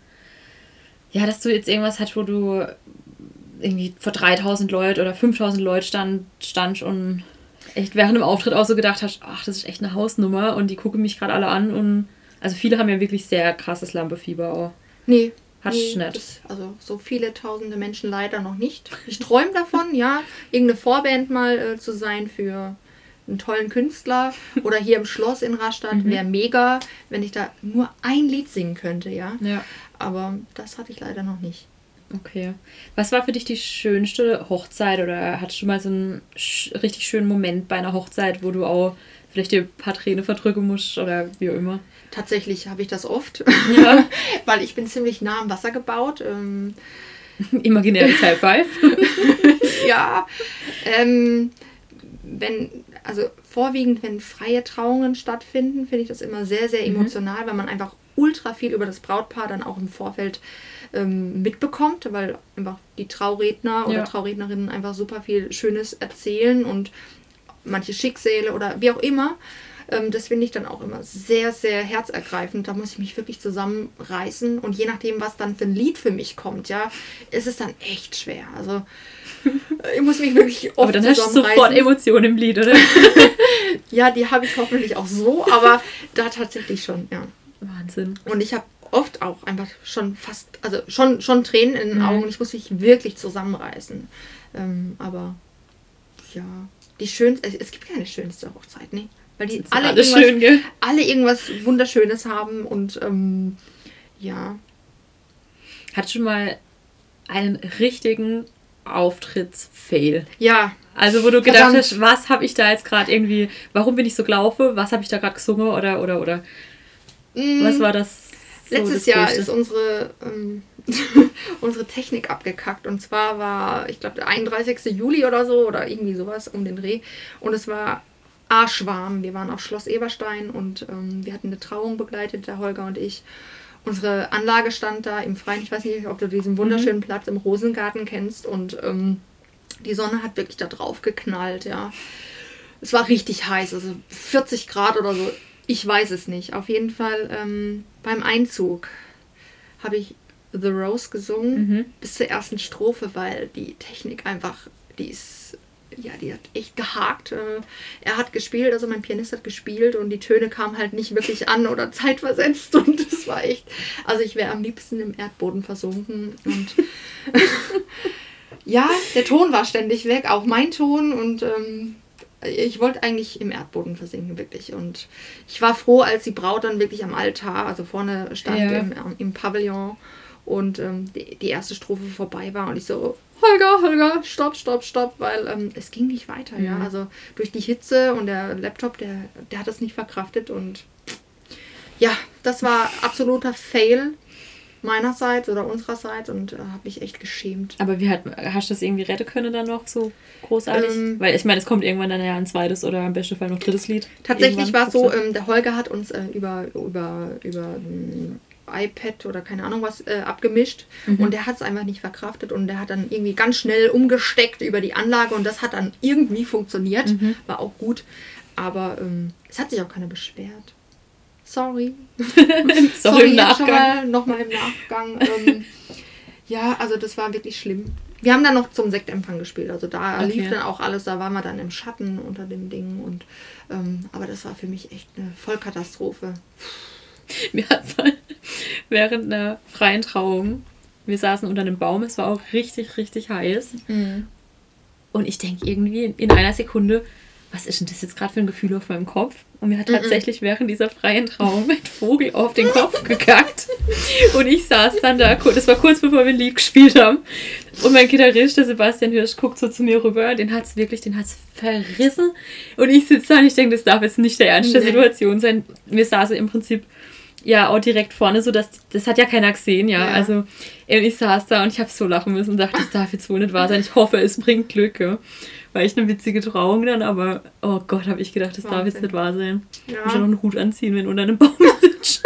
ja, dass du jetzt irgendwas hast, wo du irgendwie vor 3000 Leuten oder 5000 Leuten stand, stand und echt während dem Auftritt auch so gedacht hast, ach, das ist echt eine Hausnummer und die gucken mich gerade alle an und also viele haben ja wirklich sehr krasses Lampefieber auch. Nee. Hat nee, nicht. Das, also so viele tausende Menschen leider noch nicht. Ich träume davon, ja, irgendeine Vorband mal äh, zu sein für einen tollen Künstler oder hier im Schloss in Rastatt mhm. wäre mega, wenn ich da nur ein Lied singen könnte, ja. Ja. Aber das hatte ich leider noch nicht. Okay. Was war für dich die schönste Hochzeit oder hattest du mal so einen richtig schönen Moment bei einer Hochzeit, wo du auch vielleicht dir ein paar Tränen verdrücken musst oder wie auch immer? Tatsächlich habe ich das oft, ja. *laughs* weil ich bin ziemlich nah am Wasser gebaut. Ähm, *laughs* Imaginäres High Five. *laughs* ja, ähm, wenn, also vorwiegend, wenn freie Trauungen stattfinden, finde ich das immer sehr, sehr Mhm. emotional, weil man einfach ultra viel über das Brautpaar dann auch im Vorfeld ähm, mitbekommt, weil einfach die Trauredner oder Ja. Traurednerinnen einfach super viel Schönes erzählen und manche Schicksale oder wie auch immer. Ähm, das finde ich dann auch immer sehr, sehr herzergreifend. Da muss ich mich wirklich zusammenreißen. Und je nachdem, was dann für ein Lied für mich kommt, ja, ist es dann echt schwer. Also *laughs* ich muss mich wirklich oft Aber dann hast du sofort. Emotionen im Lied, oder? *laughs* Ja, die habe ich hoffentlich auch so, aber da tatsächlich schon, ja. Wahnsinn. Und ich habe oft auch einfach schon fast, also schon, schon Tränen in den Mhm. Augen. Ich muss mich wirklich zusammenreißen. Ähm, aber ja, die schönste, es gibt keine schönste Hochzeit, ne? Weil die alle alles irgendwas, schön, gell? alle irgendwas Wunderschönes haben und ähm, ja. Hat schon mal einen richtigen Auftrittsfail. Ja, Also wo du gedacht Verdammt. hast, was habe ich da jetzt gerade irgendwie, warum bin ich so gelaufen, was habe ich da gerade gesungen oder oder oder mm, was war das? so Letztes das Jahr Größte? ist unsere, ähm, *laughs* unsere Technik abgekackt. Und zwar war, ich glaube, der 31. Juli oder so oder irgendwie sowas um den Dreh. Und es war arschwarm. Wir waren auf Schloss Eberstein und ähm, wir hatten eine Trauung begleitet, der Holger und ich. Unsere Anlage stand da im Freien. Ich weiß nicht, ob du diesen wunderschönen Platz im Rosengarten kennst. Und ähm, die Sonne hat wirklich da drauf geknallt, ja. Es war richtig heiß, also 40 Grad oder so. Ich weiß es nicht. Auf jeden Fall ähm, beim Einzug habe ich The Rose gesungen Mhm. bis zur ersten Strophe, weil die Technik einfach, die ist, ja, die hat echt gehakt. Äh, Er hat gespielt, also mein Pianist hat gespielt und die Töne kamen halt nicht wirklich an oder *laughs* zeitversetzt und es war echt, also ich wäre am liebsten im Erdboden versunken und *laughs* ja, der Ton war ständig weg, auch mein Ton und ähm, ich wollte eigentlich im Erdboden versinken, wirklich. Und ich war froh, als die Braut dann wirklich am Altar, also vorne stand Ja. im, im Pavillon und ähm, die, die erste Strophe vorbei war und ich so, Holger, Holger, stopp, stopp, stopp, weil ähm, es ging nicht weiter, ja. Mhm. Also durch die Hitze und der Laptop, der, der hat das nicht verkraftet und ja, das war absoluter Fail meinerseits oder unsererseits und äh, habe mich echt geschämt. Aber wie hat, hast du das irgendwie retten können dann noch so großartig? Ähm, Weil ich meine, es kommt irgendwann dann ja ein zweites oder im besten Fall noch drittes Lied. Tatsächlich Irgendwann war es so, ähm, der Holger hat uns äh, über, über, über ein iPad oder keine Ahnung was äh, abgemischt Mhm. und der hat es einfach nicht verkraftet und der hat dann irgendwie ganz schnell umgesteckt über die Anlage und das hat dann irgendwie funktioniert, Mhm. war auch gut, aber ähm, es hat sich auch keiner beschwert. Sorry. *laughs* *laughs* Sorry, im jetzt schon Nachgang. mal, nochmal im Nachgang. ähm, ja, also das war wirklich schlimm. Wir haben dann noch zum Sektempfang gespielt. Also da Okay. lief dann auch alles, da waren wir dann im Schatten unter dem Ding. Und, ähm, aber das war für mich echt eine Vollkatastrophe. *laughs* Wir hatten mal während einer freien Trauung, wir saßen unter einem Baum, es war auch richtig, richtig heiß. Und ich denke irgendwie in, in einer Sekunde, was ist denn das jetzt gerade für ein Gefühl auf meinem Kopf? Und mir hat tatsächlich während dieser freien Trauung ein Vogel auf den Kopf gekackt. Und ich saß dann da, das war kurz bevor wir ein Lied gespielt haben. Und mein Gitarrist, der Sebastian Hirsch, guckt so zu mir rüber, den hat es wirklich, den hat es verrissen. Und ich sitze da und ich denke, das darf jetzt nicht der Ernst der. Situation sein. Wir saßen im Prinzip ja auch direkt vorne, so dass das hat ja keiner gesehen, ja. Ja. Also ich saß da und ich habe so lachen müssen und dachte, das darf jetzt wohl nicht wahr sein. Ich hoffe, es bringt Glück, ja. War echt eine witzige Trauung dann, aber oh Gott, habe ich gedacht, das darf jetzt Wahnsinn. nicht wahr sein. Ich muss ja noch Ja. einen Hut anziehen, wenn unter einem Baum sitzt.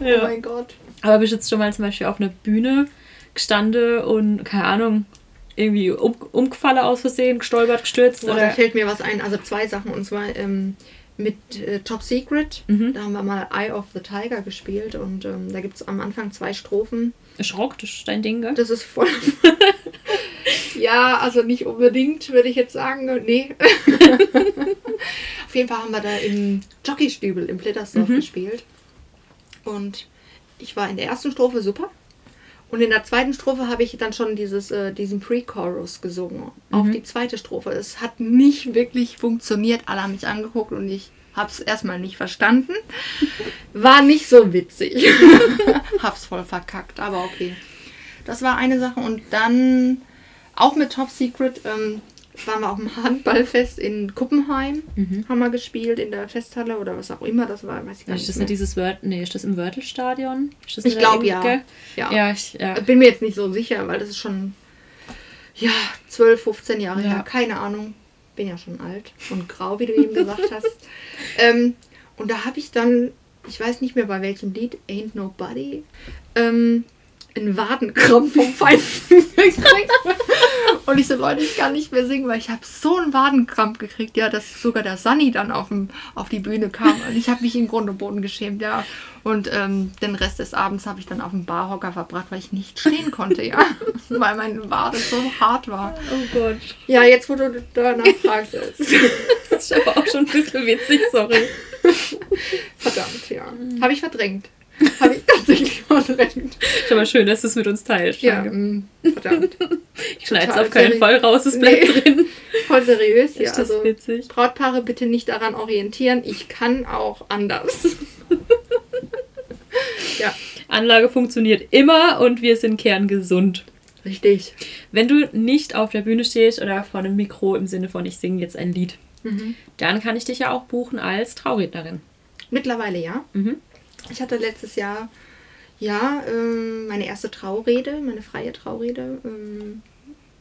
Oh ja. mein Gott. Aber bist du jetzt schon mal zum Beispiel auf einer Bühne gestanden und, keine Ahnung, irgendwie um, umgefallen aus Versehen, gestolpert, gestürzt? Boah, da oder? fällt mir was ein. Also zwei Sachen. Und zwar ähm, mit äh, Top Secret. Mhm. Da haben wir mal Eye of the Tiger gespielt. Und ähm, da gibt es am Anfang zwei Strophen. Schrock, das ist dein Ding, gell? Das ist voll. *laughs* ja, also nicht unbedingt, würde ich jetzt sagen. Nee. *laughs* Auf jeden Fall haben wir da im Jockeystübel im Plittersdorf Mhm. gespielt. Und ich war in der ersten Strophe super. Und in der zweiten Strophe habe ich dann schon dieses, äh, diesen Pre-Chorus gesungen. Auf Mhm. die zweite Strophe. Es hat nicht wirklich funktioniert. Alle haben mich angeguckt und ich habe es erstmal nicht verstanden. *laughs* War nicht so witzig. *laughs* Hab's voll verkackt, aber okay. Das war eine Sache. Und dann auch mit Top Secret ähm, waren wir auf dem Handballfest in Kuppenheim, mhm. haben wir gespielt in der Festhalle oder was auch immer das war, weiß ich gar ist nicht. Ist das nicht dieses Wörth nee, ist das im Wörtelstadion? ich glaube ja. ja. ja. ich ja. bin mir jetzt nicht so sicher, weil das ist schon ja, 12, 15 Jahre ja. her, keine Ahnung. Bin ja schon alt und grau, wie du eben gesagt *laughs* hast. Ähm, und da habe ich dann, ich weiß nicht mehr bei welchem Lied, Ain't Nobody, ähm, einen Wadenkrampf vom Feinsten *laughs* gekriegt. Und ich so, Leute, ich kann nicht mehr singen, weil ich habe so einen Wadenkrampf gekriegt, ja, dass sogar der Sunny dann auf, dem, auf die Bühne kam. Und ich habe mich im Grunde Boden geschämt, ja. Und ähm, den Rest des Abends habe ich dann auf dem Barhocker verbracht, weil ich nicht stehen konnte, ja. *laughs* weil mein Wade so hart war. Oh Gott. Ja, jetzt wo du danach fragst. *laughs* das ist aber auch schon ein bisschen witzig, sorry. Verdammt, ja. Habe ich verdrängt. *laughs* Habe ich tatsächlich verdrängt. Ist aber schön, dass du es mit uns teilst. Ja, mh, verdammt. *laughs* Ich schneide es auf keinen Fall raus, es bleibt nee, drin. *laughs* Voll seriös, ja. Ist das also, witzig. Brautpaare bitte nicht daran orientieren. Ich kann auch anders. ja. Anlage funktioniert immer und wir sind kerngesund. Richtig. Wenn du nicht auf der Bühne stehst oder vor einem Mikro im Sinne von ich singe jetzt ein Lied, mhm. dann kann ich dich ja auch buchen als Traurednerin. Mittlerweile ja. Mhm. Ich hatte letztes Jahr ja ähm, meine erste Traurede, meine freie Traurede. Ähm,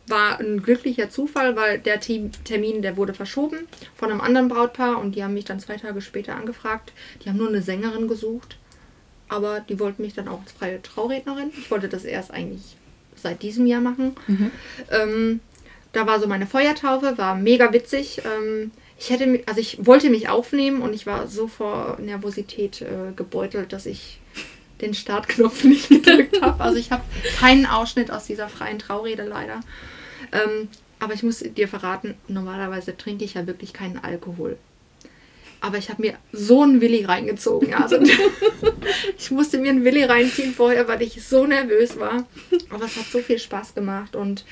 war ein glücklicher Zufall, weil der Termin, der wurde verschoben von einem anderen Brautpaar und die haben mich dann zwei Tage später angefragt. Die haben nur eine Sängerin gesucht, aber die wollten mich dann auch als freie Traurednerin. Ich wollte das erst eigentlich seit diesem Jahr machen. Mhm. Ähm, da war so meine Feuertaufe, war mega witzig. Ähm, ich hätte, also ich wollte mich aufnehmen und ich war so vor Nervosität äh, gebeutelt, dass ich den Startknopf *laughs* nicht gedrückt habe. Also ich habe keinen Ausschnitt aus dieser freien Traurede leider. Ähm, aber ich muss dir verraten, normalerweise trinke ich ja wirklich keinen Alkohol. Aber ich habe mir so einen Willi reingezogen. Also *laughs* ich musste mir einen Willi reinziehen vorher, weil ich so nervös war. Aber es hat so viel Spaß gemacht und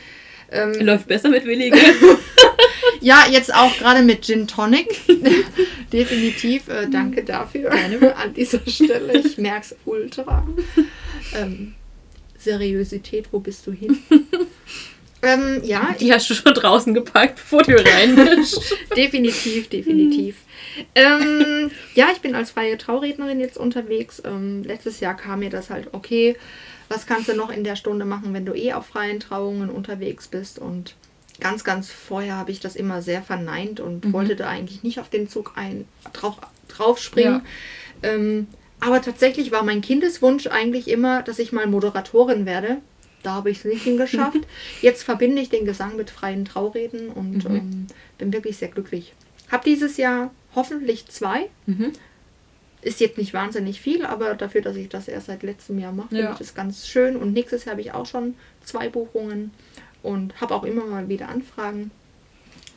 ähm, Läuft besser mit Willi, *laughs* Ja, jetzt auch gerade mit Gin Tonic. *laughs* Definitiv. Äh, danke dafür *laughs* an dieser Stelle. Ich merke es ultra. Ähm, Seriosität, wo bist du hin? Ähm, ja. Die hast du schon draußen gepackt, bevor du rein bist. definitiv, definitiv. ähm, ja, ich bin als freie Traurednerin jetzt unterwegs. Ähm, letztes Jahr kam mir das halt, okay, was kannst du noch in der Stunde machen, wenn du eh auf freien Trauungen unterwegs bist? Und ganz, ganz vorher habe ich das immer sehr verneint und mhm. wollte da eigentlich nicht auf den Zug ein, drauf, drauf springen. Ja. Ähm, aber tatsächlich war mein Kindeswunsch eigentlich immer, dass ich mal Moderatorin werde. Da habe ich es nicht hingeschafft. *laughs* Jetzt verbinde ich den Gesang mit freien Traureden und mhm. ähm, bin wirklich sehr glücklich. Habe dieses Jahr hoffentlich zwei. Mhm. Ist jetzt nicht wahnsinnig viel, aber dafür, dass ich das erst seit letztem Jahr mache, ja. finde ich das ganz schön. Und nächstes Jahr habe ich auch schon zwei Buchungen und habe auch immer mal wieder Anfragen.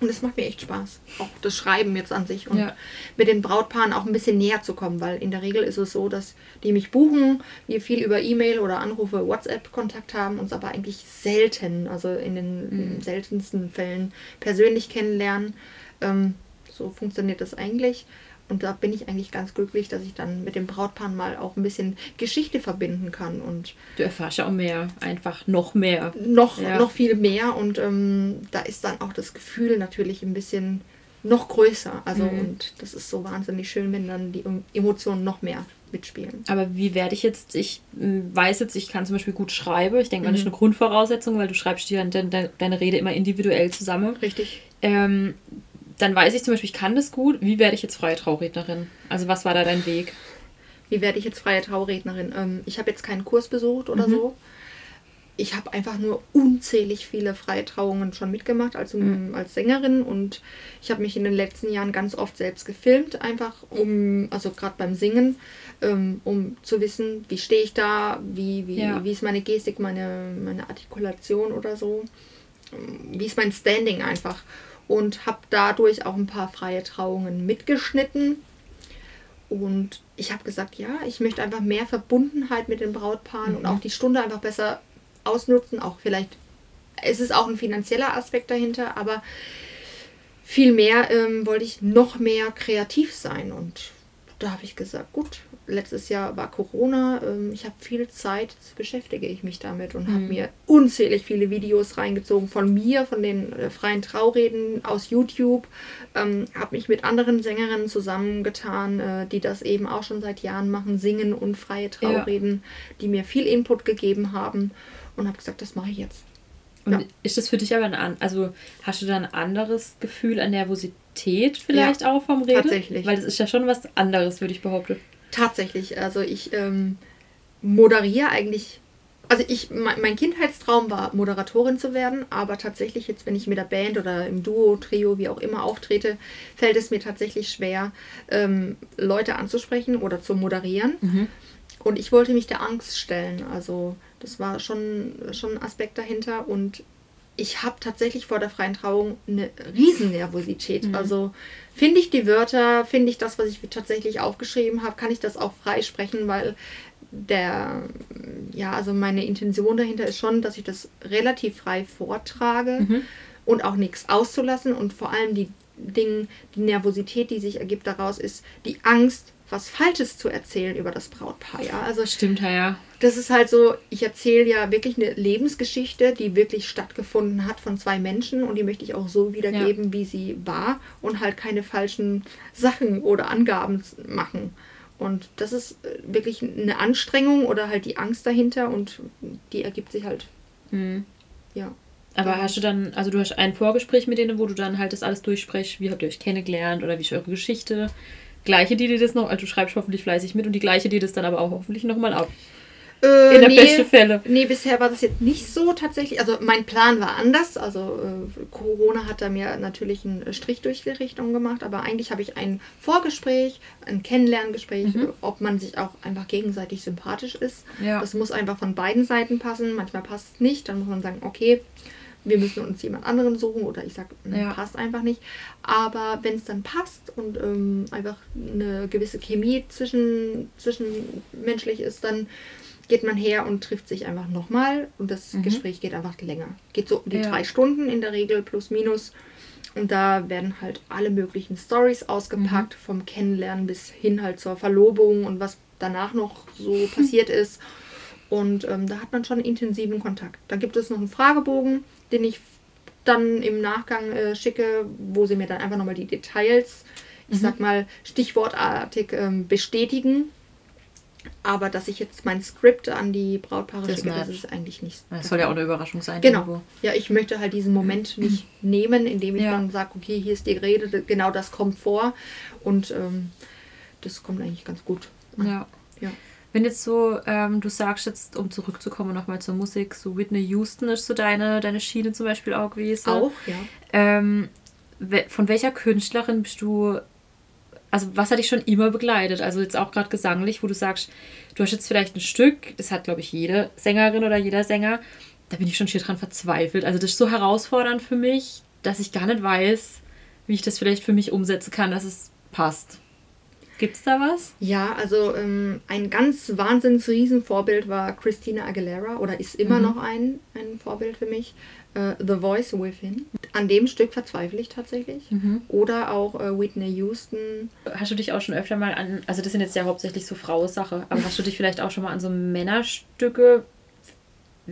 Und es macht mir echt Spaß. Auch das Schreiben jetzt an sich und ja. mit den Brautpaaren auch ein bisschen näher zu kommen, weil in der Regel ist es so, dass die mich buchen, wir viel über E-Mail oder Anrufe, WhatsApp-Kontakt haben, uns aber eigentlich selten, also in den mhm. seltensten Fällen persönlich kennenlernen. Ähm, so funktioniert das eigentlich. Und da bin ich eigentlich ganz glücklich, dass ich dann mit dem Brautpaar mal auch ein bisschen Geschichte verbinden kann. Und du erfährst ja auch mehr, einfach noch mehr. Noch, ja. noch viel mehr. Und ähm, da ist dann auch das Gefühl natürlich ein bisschen noch größer. Also mhm. und das ist so wahnsinnig schön, wenn dann die Emotionen noch mehr mitspielen. Aber wie werde ich jetzt, ich hm, weiß jetzt, ich kann zum Beispiel gut schreiben. Ich denke, mhm. das ist eine Grundvoraussetzung, weil du schreibst dir deine, deine Rede immer individuell zusammen. Richtig. Ähm, dann weiß ich zum Beispiel, ich kann das gut. Wie werde ich jetzt freie Traurednerin? Also was war da dein Weg? Wie werde ich jetzt freie Traurednerin? Ähm, ich habe jetzt keinen Kurs besucht oder mhm. so. Ich habe einfach nur unzählig viele freie Trauungen schon mitgemacht als, mhm. als Sängerin und ich habe mich in den letzten Jahren ganz oft selbst gefilmt, einfach um, also gerade beim Singen, ähm, um zu wissen, wie stehe ich da, wie, wie, ja. wie ist meine Gestik, meine, meine Artikulation oder so, wie ist mein Standing einfach und habe dadurch auch ein paar freie Trauungen mitgeschnitten. Und ich habe gesagt, ja, ich möchte einfach mehr Verbundenheit mit den Brautpaaren mhm. und auch die Stunde einfach besser ausnutzen. Auch vielleicht, es ist auch ein finanzieller Aspekt dahinter, aber viel mehr ähm, wollte ich noch mehr kreativ sein. Und da habe ich gesagt, gut, letztes Jahr war Corona. Ähm, ich habe viel Zeit, beschäftige ich mich damit und habe Mhm. mir unzählig viele Videos reingezogen von mir, von den äh, freien Traureden aus YouTube. Ähm, habe mich mit anderen Sängerinnen zusammengetan, äh, die das eben auch schon seit Jahren machen, singen und freie Traureden, die mir viel Input gegeben haben und habe gesagt, das mache ich jetzt. Und Ja. ist das für dich aber ein, also hast du da ein anderes Gefühl an Nervosität vielleicht auch vom Reden? tatsächlich. Weil das ist ja schon was anderes, würde ich behaupten. Tatsächlich, also ich ähm, moderiere eigentlich, also ich, mein, Kindheitstraum war, Moderatorin zu werden, aber tatsächlich jetzt, wenn ich mit der Band oder im Duo, Trio, wie auch immer auftrete, fällt es mir tatsächlich schwer, ähm, Leute anzusprechen oder zu moderieren. Und ich wollte mich der Angst stellen, also das war schon, schon ein Aspekt dahinter und ich habe tatsächlich vor der freien Trauung eine Riesennervosität. Also finde ich die Wörter, finde ich das, was ich tatsächlich aufgeschrieben habe, kann ich das auch frei sprechen, weil der, ja, also meine Intention dahinter ist schon, dass ich das relativ frei vortrage und auch nichts auszulassen. Und vor allem die Dinge, die Nervosität, die sich ergibt daraus, ist die Angst, was Falsches zu erzählen über das Brautpaar. Ja? Also Stimmt, ja, ja. das ist halt so, ich erzähle ja wirklich eine Lebensgeschichte, die wirklich stattgefunden hat von zwei Menschen und die möchte ich auch so wiedergeben, wie sie war und halt keine falschen Sachen oder Angaben machen. Und das ist äh, wirklich eine Anstrengung oder halt die Angst dahinter und die ergibt sich halt, Hm. ja. Aber hast du dann, also du hast ein Vorgespräch mit denen, wo du dann halt das alles durchsprichst, wie habt ihr euch kennengelernt oder wie ist eure Geschichte? Gleiche, die dir das noch, also du schreibst hoffentlich fleißig mit und die gleiche, die das dann aber auch hoffentlich nochmal ab. Äh, In der besten Fälle. Nee, bisher war das jetzt nicht so tatsächlich. Also mein Plan war anders. Also äh, Corona hat da mir natürlich einen Strich durch die Richtung gemacht. Aber eigentlich habe ich ein Vorgespräch, ein Kennenlerngespräch, äh, ob man sich auch einfach gegenseitig sympathisch ist. Ja. Das muss einfach von beiden Seiten passen. Manchmal passt es nicht. Dann muss man sagen, okay, wir müssen uns jemand anderen suchen oder ich sage, Ja. passt einfach nicht. Aber wenn es dann passt und ähm, einfach eine gewisse Chemie zwischen, zwischenmenschlich ist, dann geht man her und trifft sich einfach nochmal und das Gespräch geht einfach länger. Geht so um die Ja. drei Stunden in der Regel plus minus. Und da werden halt alle möglichen Stories ausgepackt, vom Kennenlernen bis hin halt zur Verlobung und was danach noch so *laughs* passiert ist. Und ähm, da hat man schon intensiven Kontakt. Da gibt es noch einen Fragebogen, den ich dann im Nachgang äh, schicke, wo sie mir dann einfach nochmal die Details, ich sag mal stichwortartig ähm, bestätigen. Aber dass ich jetzt mein Skript an die Brautpaare Das schicke, das ist eigentlich nicht. Das soll ja auch eine Überraschung sein. Genau. irgendwo. Ja, ich möchte halt diesen Moment nicht *laughs* nehmen, indem ich Ja. dann sage, okay, hier ist die Rede, genau das kommt vor. Und ähm, das kommt eigentlich ganz gut. an. Ja. Wenn jetzt so, ähm, du sagst jetzt, um zurückzukommen nochmal zur Musik, so Whitney Houston ist so deine, deine Schiene zum Beispiel auch gewesen. Auch, ja. Ähm, we- von welcher Künstlerin bist du, also was hat dich schon immer begleitet? Also jetzt auch gerade gesanglich, wo du sagst, du hast jetzt vielleicht ein Stück, das hat glaube ich jede Sängerin oder jeder Sänger, da bin ich schon schier dran verzweifelt. Also das ist so herausfordernd für mich, dass ich gar nicht weiß, wie ich das vielleicht für mich umsetzen kann, dass es passt. Gibt's da was? Ja, also ähm, ein ganz wahnsinns Riesenvorbild war Christina Aguilera oder ist immer noch ein, ein Vorbild für mich. Äh, The Voice Within. An dem Stück verzweifle ich tatsächlich. Oder auch äh, Whitney Houston. Hast du dich auch schon öfter mal an, also das sind jetzt ja hauptsächlich so Frauensache, aber hast du dich vielleicht auch schon mal an so Männerstücke,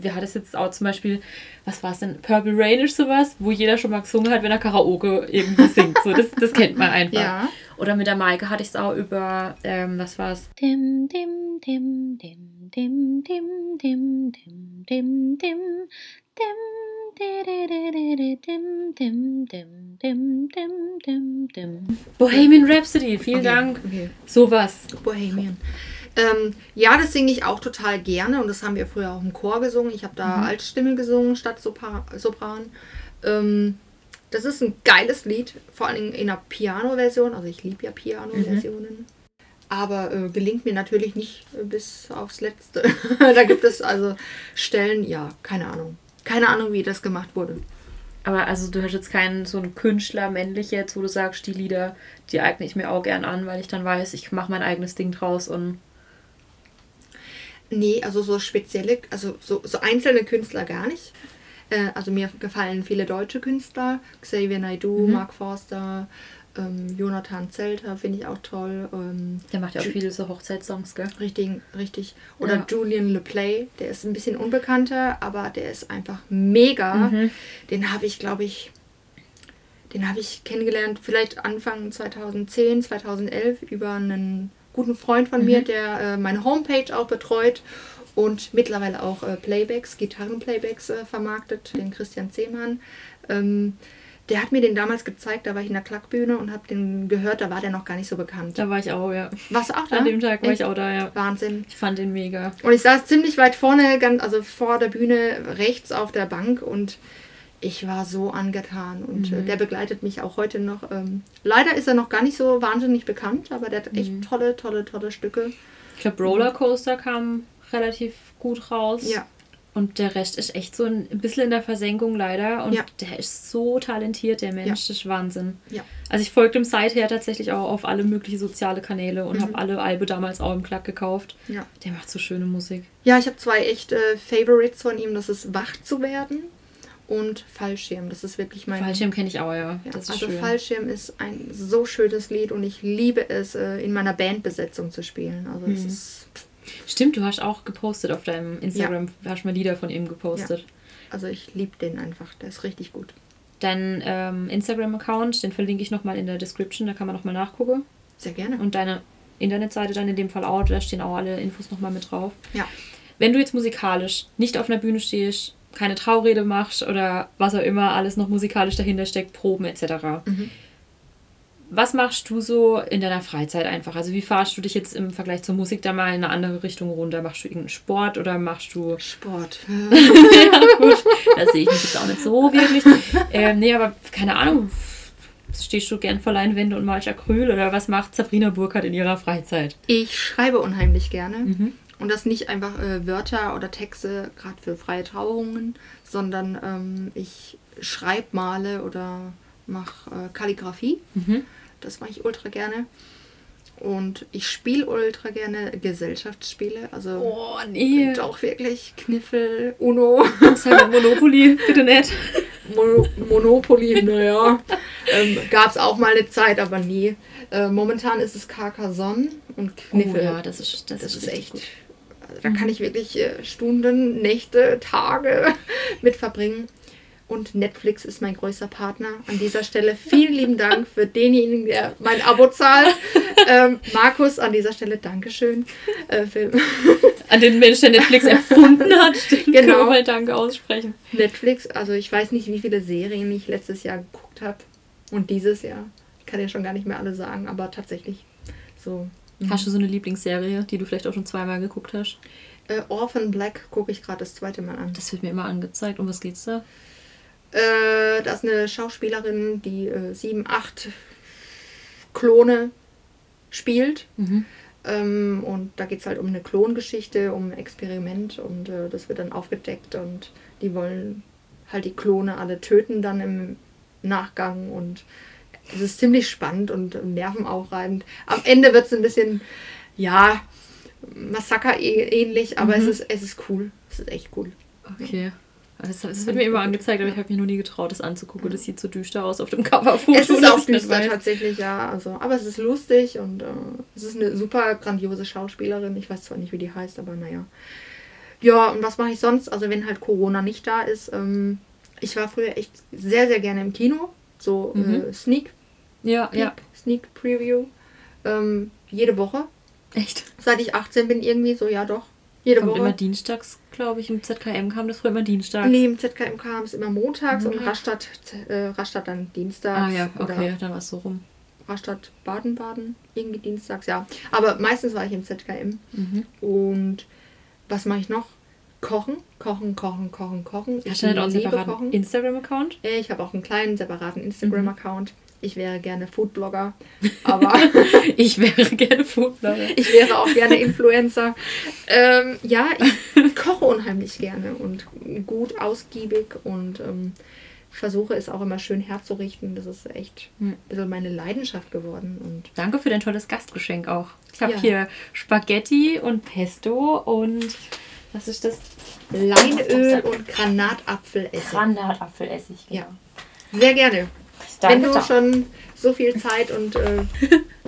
wie hat es jetzt auch zum Beispiel, was war es denn, Purple Rain ist sowas, wo jeder schon mal gesungen hat, wenn er Karaoke irgendwie singt. So, das, das kennt man einfach. Ja. Oder mit der Maike hatte ich es auch über, ähm, was war es? Dim dim dim dim dim dim dim dim dim dim dim di-di-di-di-di, dim dim dim dim dim dim dim Bohemian Rhapsody, vielen Okay, Dank. okay. Sowas. Bohemian. Ähm, ja, das singe ich auch total gerne und das haben wir früher auch im Chor gesungen. Ich habe da Altstimme gesungen statt Sopra Sopran. Ähm, das ist ein geiles Lied, vor allem in einer Piano-Version. Also ich liebe ja Piano-Versionen. Aber äh, gelingt mir natürlich nicht äh, bis aufs Letzte. *laughs* da gibt es also Stellen, ja, keine Ahnung. Keine Ahnung, wie das gemacht wurde. Aber also du hast jetzt keinen so einen Künstler männlich jetzt, wo du sagst, die Lieder, die eigne ich mir auch gern an, weil ich dann weiß, ich mache mein eigenes Ding draus und Nee, also so spezielle, also so, so einzelne Künstler gar nicht. Äh, also mir gefallen viele deutsche Künstler, Xavier Naidoo, Mark Forster, Ähm, Jonathan Zelter finde ich auch toll. Ähm, Der macht ja auch viele so Hochzeitssongs, gell? Richtig, richtig. Oder Ja. Julian LePlay, der ist ein bisschen unbekannter, aber der ist einfach mega. Mhm. Den habe ich, glaube ich, den habe ich kennengelernt, vielleicht Anfang 2010, 2011 über einen guten Freund von Mhm. mir, der äh, meine Homepage auch betreut und mittlerweile auch äh, Playbacks, Gitarrenplaybacks äh, vermarktet, den Christian Zehmann. Ähm, der hat mir den damals gezeigt, da war ich in der Klackbühne und habe den gehört, da war der noch gar nicht so bekannt. Da war ich auch, ja. Warst du auch da? An dem Tag war Echt? ich auch da, ja. Wahnsinn. Ich fand den mega. Und ich saß ziemlich weit vorne, ganz, also vor der Bühne rechts auf der Bank und ich war so angetan. Und Mhm. äh, der begleitet mich auch heute noch. Ähm, leider ist er noch gar nicht so wahnsinnig bekannt, aber der hat echt Mhm. tolle, tolle, tolle Stücke. Ich glaube, Rollercoaster kam relativ gut raus. Ja, Und der Rest ist echt so ein bisschen in der Versenkung leider. Und Ja. der ist so talentiert, der Mensch. Das ist Wahnsinn. ja. Also ich folge dem seither tatsächlich auch auf alle möglichen soziale Kanäle und Mhm. habe alle Albe damals auch im Klack gekauft. Ja, Der macht so schöne Musik. ja ich habe zwei echt äh, Favorites von ihm. Das ist Wach zu werden und Fallschirm. Das ist wirklich mein... Fallschirm kenne ich auch, ja. Ja, also schön. Fallschirm ist ein so schönes Lied und ich liebe es, äh, in meiner Bandbesetzung zu spielen. Also es Mhm. ist... Stimmt, du hast auch gepostet auf deinem Instagram, hast mal Lieder von ihm gepostet. Also ich liebe den einfach. Der ist richtig gut. Dein ähm, Instagram-Account, den verlinke ich nochmal in der Description, da kann man nochmal nachgucken. Sehr gerne. Und deine Internetseite dann in dem Fall auch, da stehen auch alle Infos nochmal mit drauf. Ja. Wenn du jetzt musikalisch nicht auf einer Bühne stehst, keine Traurede machst oder was auch immer alles noch musikalisch dahinter steckt, Proben etc. Mhm. Was machst du so in deiner Freizeit einfach? Also wie fahrst du dich jetzt im Vergleich zur Musik da mal in eine andere Richtung runter? Machst du irgendeinen Sport oder machst du... Sport. *laughs* ja gut, da sehe ich mich jetzt auch nicht so wirklich. *laughs* Ähm, nee, aber keine Ahnung. Stehst du gern vor Leinwände und malst Acryl oder was macht Sabrina Burkhardt in ihrer Freizeit? Ich schreibe unheimlich gerne. Mhm. Und das nicht einfach äh, Wörter oder Texte, gerade für freie Trauungen, sondern ähm, ich schreibe, male oder mache äh, Kalligrafie. Mhm. Das mache ich ultra gerne. Und ich spiele ultra gerne Gesellschaftsspiele. Also Oh, nee. doch wirklich Kniffel, Uno, Sag Monopoly, *laughs* bitte nicht. Mo Monopoly, naja. ähm, Gab es auch mal eine Zeit, aber nie. Äh, momentan ist es Carcassonne und Kniffel. Oh, ja, das ist, das, Das ist, echt. gut. Also da kann ich wirklich äh, Stunden, Nächte, Tage *laughs* mit verbringen. Und Netflix ist mein größter Partner. An dieser Stelle vielen lieben Dank für *laughs* denjenigen, der mein Abo zahlt. Ähm, Markus, an dieser Stelle Dankeschön. Äh, für *laughs* An den Mensch, der Netflix erfunden hat, stimmt, Genau. können mal Danke aussprechen. Netflix, also ich weiß nicht, wie viele Serien ich letztes Jahr geguckt habe. Und dieses Jahr. Ich kann ja schon gar nicht mehr alle sagen, aber tatsächlich so. Mhm. Hast du so eine Lieblingsserie, die du vielleicht auch schon zweimal geguckt hast? Äh, Orphan Black gucke ich gerade das zweite Mal an. Das wird mir immer angezeigt. Um was geht's da? Äh, da ist eine Schauspielerin, die äh, sieben, acht Klone spielt. Mhm. Ähm, und da geht es halt um eine Klongeschichte, um ein Experiment und äh, das wird dann aufgedeckt und die wollen halt die Klone alle töten dann im Nachgang und es ist ziemlich spannend und nervenaufreibend. Am Ende wird es ein bisschen, ja, Massaker ähnlich, aber es, ist, es ist cool. Es ist echt cool. Okay. Das, das wird mir immer angezeigt, aber ich habe mir noch nie getraut, das anzugucken. Das sieht so düster aus auf dem Coverfoto. Es ist auch düster tatsächlich, ja. Also, aber es ist lustig und äh, es ist eine super grandiose Schauspielerin. Ich weiß zwar nicht, wie die heißt, aber naja. Ja, und was mache ich sonst? Also wenn halt Corona nicht da ist, ähm, ich war früher echt sehr, sehr gerne im Kino. So Mhm. äh, Sneak Ja, Peek, ja. Sneak Preview. Ähm, jede Woche. Echt. Seit ich 18 bin irgendwie so, ja doch. Jede Kommt immer Woche. dienstags, glaube ich. Im ZKM kam das früher immer dienstags. Nee, im ZKM kam es immer montags und Montag. Rastatt, äh, Rastatt dann dienstags. Ah ja, okay, dann war es so rum. Rastatt Baden-Baden, irgendwie dienstags, ja. Aber meistens war ich im ZKM. Mhm. Und was mache ich noch? Kochen, kochen, kochen, kochen, kochen. Hast du nicht auch einen separaten. Instagram-Account? Äh, Ich habe auch einen kleinen separaten Mhm. Ich wäre gerne Foodblogger, *laughs* aber Ich wäre gerne Foodblogger. *laughs* ich wäre auch gerne Influencer. Ähm, ja, ich koche unheimlich gerne und gut ausgiebig und ähm, versuche es auch immer schön herzurichten. Das ist echt ein bisschen meine Leidenschaft geworden. Und Danke für dein tolles Gastgeschenk auch. Ich habe Ja. hier Spaghetti und Pesto und was ist das? Leinöl und Granatapfelessig. Granatapfelessig. Ja. Sehr gerne. Wenn du doch. schon so viel Zeit und äh,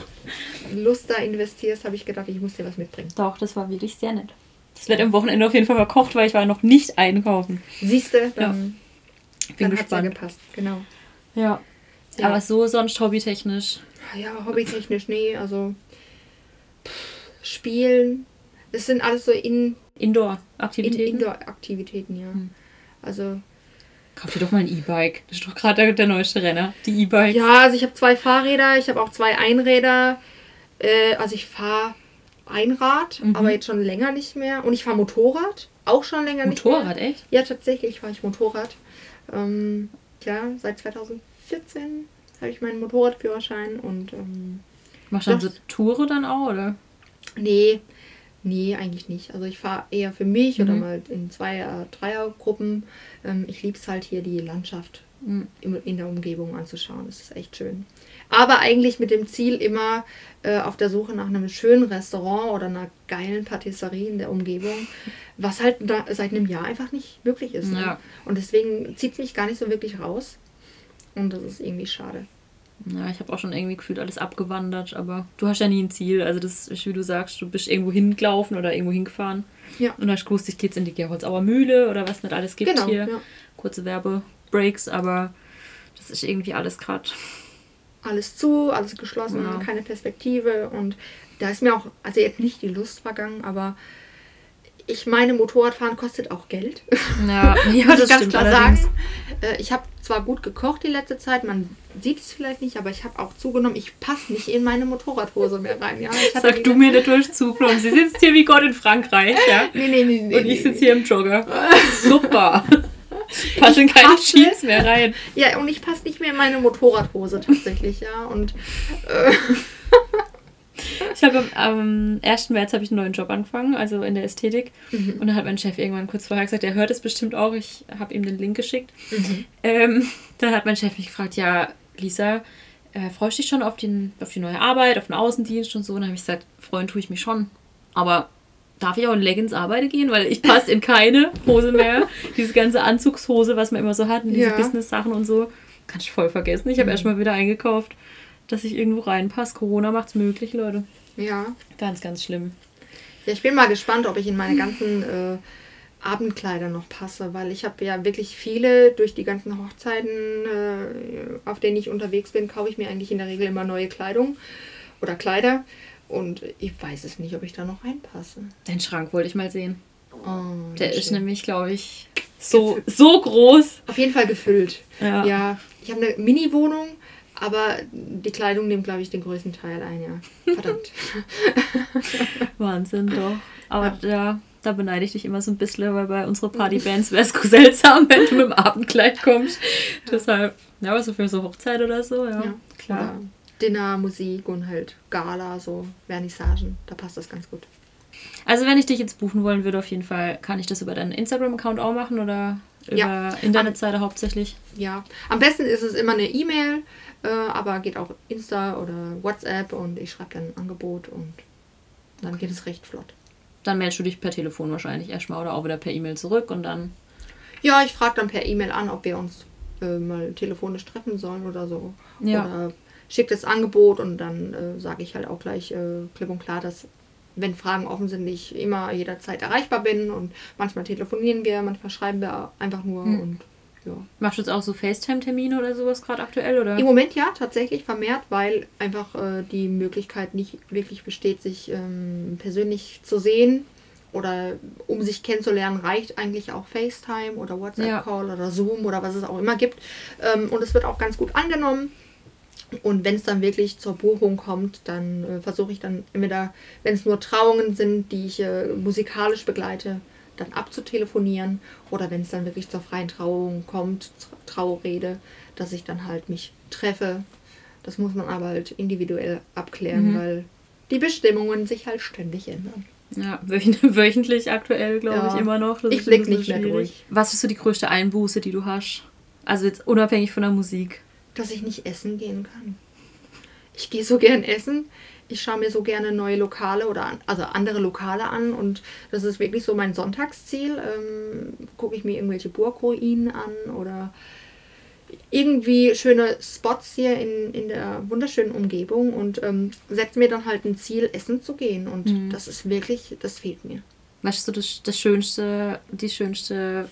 *laughs* Lust da investierst, habe ich gedacht, ich muss dir was mitbringen. Doch, das war wirklich sehr nett. Das wird am Wochenende auf jeden Fall verkocht, weil ich war noch nicht einkaufen. Siehst du, dann, Ich bin dann hat's ja gespannt. gepasst. Genau. Ja. Ja. Aber so sonst hobbytechnisch. Ja, hobbytechnisch, nee, also pff, Spielen, das sind alles so in, in, Indoor-Aktivitäten. Indoor-Aktivitäten, ja. Hm. Also, Kauf dir doch mal ein E-Bike. Das ist doch gerade der, der neueste Renner. Die E-Bikes. ja, also ich habe zwei Fahrräder, ich habe auch zwei Einräder. Äh, also ich fahre Einrad, Mhm. aber jetzt schon länger nicht mehr. Und ich fahre Motorrad, auch schon länger nicht mehr. Motorrad, echt? Ja, tatsächlich fahre ich Motorrad. Ähm, ja, seit 2014 habe ich meinen Motorradführerschein und ähm, Machst du dann so Touren dann auch, oder? nee, nee, eigentlich nicht. Also ich fahre eher für mich oder Mhm. mal in Zweier-, Dreiergruppen. Ähm, ich liebe es halt hier, die Landschaft Mhm. im- in der Umgebung anzuschauen. Das ist echt schön. Aber eigentlich mit dem Ziel immer äh, auf der Suche nach einem schönen Restaurant oder einer geilen Patisserie in der Umgebung, *laughs* was halt da, seit einem Jahr einfach nicht möglich ist. Ne? Ja. Und deswegen zieht es mich gar nicht so wirklich raus. Und das ist irgendwie schade. Ja, ich habe auch schon irgendwie gefühlt alles abgewandert, aber du hast ja nie ein Ziel. Also das ist, wie du sagst, du bist irgendwo hingelaufen oder irgendwo hingefahren. Ja. Und hast gewusst, ich gehe jetzt in die Gerholzauer Mühle oder was nicht alles gibt Genau, hier. ja. Kurze Werbebreaks, aber das ist irgendwie alles gerade. Alles zu, alles geschlossen, Ja. keine Perspektive. Und da ist mir auch, also jetzt nicht die Lust vergangen, aber ich meine, Motorradfahren kostet auch Geld. Ja, *laughs* ja das ich ganz klar allerdings. sagen. Äh, Ich habe zwar gut gekocht die letzte Zeit, man sieht es vielleicht nicht, aber ich habe auch zugenommen, ich passe nicht in meine Motorradhose mehr rein. Ja? Ich Sag du mir nicht Durchzug, und sie sitzt hier wie Gott in Frankreich, ja? *laughs* Nee, nee, nee, nee. Und ich sitze hier im Jogger. *laughs* Super. Passen keine passe. Jeans mehr rein. Ja, und ich passe nicht mehr in meine Motorradhose tatsächlich, ja. Und Ich habe am, am 1. März habe ich einen neuen Job angefangen, also in der Ästhetik. Und dann hat mein Chef irgendwann kurz vorher gesagt, er hört es bestimmt auch. Ich habe ihm den Link geschickt. Ähm, dann hat mein Chef mich gefragt, ja, Lisa, äh, freust du dich schon auf, den, auf die neue Arbeit, auf den Außendienst und so? Und dann habe ich gesagt, freuen tue ich mich schon. Aber darf ich auch in Leggings arbeiten gehen? Weil ich passe in keine Hose mehr. *laughs* Diese ganze Anzugshose, was man immer so hat, und diese Ja. Business-Sachen und so, kann ich voll vergessen. Ich habe erst mal wieder eingekauft, dass ich irgendwo reinpasse. Corona macht es möglich, Leute. ja. Ganz, ganz schlimm. Ja, ich bin mal gespannt, ob ich in meine ganzen äh, Abendkleider noch passe, weil ich habe ja wirklich viele durch die ganzen Hochzeiten, äh, auf denen ich unterwegs bin, kaufe ich mir eigentlich in der Regel immer neue Kleidung oder Kleider und ich weiß es nicht, ob ich da noch reinpasse. Den Schrank wollte ich mal sehen. Oh, Der schön. ist nämlich, glaube ich, so, so groß. auf jeden Fall gefüllt. Ja. Ja, ich habe eine Mini-Wohnung, aber die Kleidung nimmt, glaube ich, den größten Teil ein, ja. Verdammt. *laughs* Wahnsinn, doch. Aber ja. da beneide ich dich immer so ein bisschen, weil bei unseren Partybands wäre es *laughs* seltsam, wenn du mit dem Abendkleid kommst. Deshalb, ja, aber so für so Hochzeit oder so, ja. Ja, klar. Dinner, Musik und halt Gala, so Vernissagen, da passt das ganz gut. Also wenn ich dich jetzt buchen wollen würde, auf jeden Fall, kann ich das über deinen Instagram-Account auch machen oder über Ja. Internetseite hauptsächlich? Ja, am besten ist es immer eine E-Mail, äh, aber geht auch Insta oder WhatsApp und ich schreibe dann ein Angebot und dann geht es recht flott. Dann meldest du dich per Telefon wahrscheinlich erstmal oder auch wieder per E-Mail zurück und dann. Ja, ich frage dann per E-Mail an, ob wir uns äh, mal telefonisch treffen sollen oder so. Ja. Oder schickt das Angebot und dann äh, sage ich halt auch gleich äh, klipp und klar, dass wenn Fragen offen sind, ich immer jederzeit erreichbar bin und manchmal telefonieren wir, manchmal schreiben wir einfach nur Hm. und ja. Machst du jetzt auch so FaceTime-Termine oder sowas gerade aktuell? Oder? Im Moment ja, tatsächlich vermehrt, weil einfach äh, die Möglichkeit nicht wirklich besteht, sich ähm, persönlich zu sehen. Oder um sich kennenzulernen, reicht eigentlich auch FaceTime oder WhatsApp-Call oder Zoom oder was es auch immer gibt. Ähm, und es wird auch ganz gut angenommen. Und wenn es dann wirklich zur Buchung kommt, dann äh, versuche ich dann entweder, wenn es nur Trauungen sind, die ich äh, musikalisch begleite, dann abzutelefonieren. Oder wenn es dann wirklich zur freien Trauung kommt, Tra- Traurede, dass ich dann halt mich treffe. Das muss man aber halt individuell abklären, Mhm. weil die Bestimmungen sich halt ständig ändern. Ja, wöch- *laughs* wöchentlich aktuell, glaube Ja. ich, immer noch. Das Ich ist ein blick bisschen nicht mehr durch. Was ist so die größte Einbuße, die du hast? Also jetzt unabhängig von der Musik. Dass ich nicht essen gehen kann. Ich gehe so gern essen. Ich schaue mir so gerne neue Lokale oder an, also andere Lokale an und das ist wirklich so mein Sonntagsziel. Ähm, Gucke ich mir irgendwelche Burgruinen an oder irgendwie schöne Spots hier in, in der wunderschönen Umgebung und ähm, setze mir dann halt ein Ziel, essen zu gehen. Und Mhm. das ist wirklich, das fehlt mir. Weißt du, das, das schönste, die schönste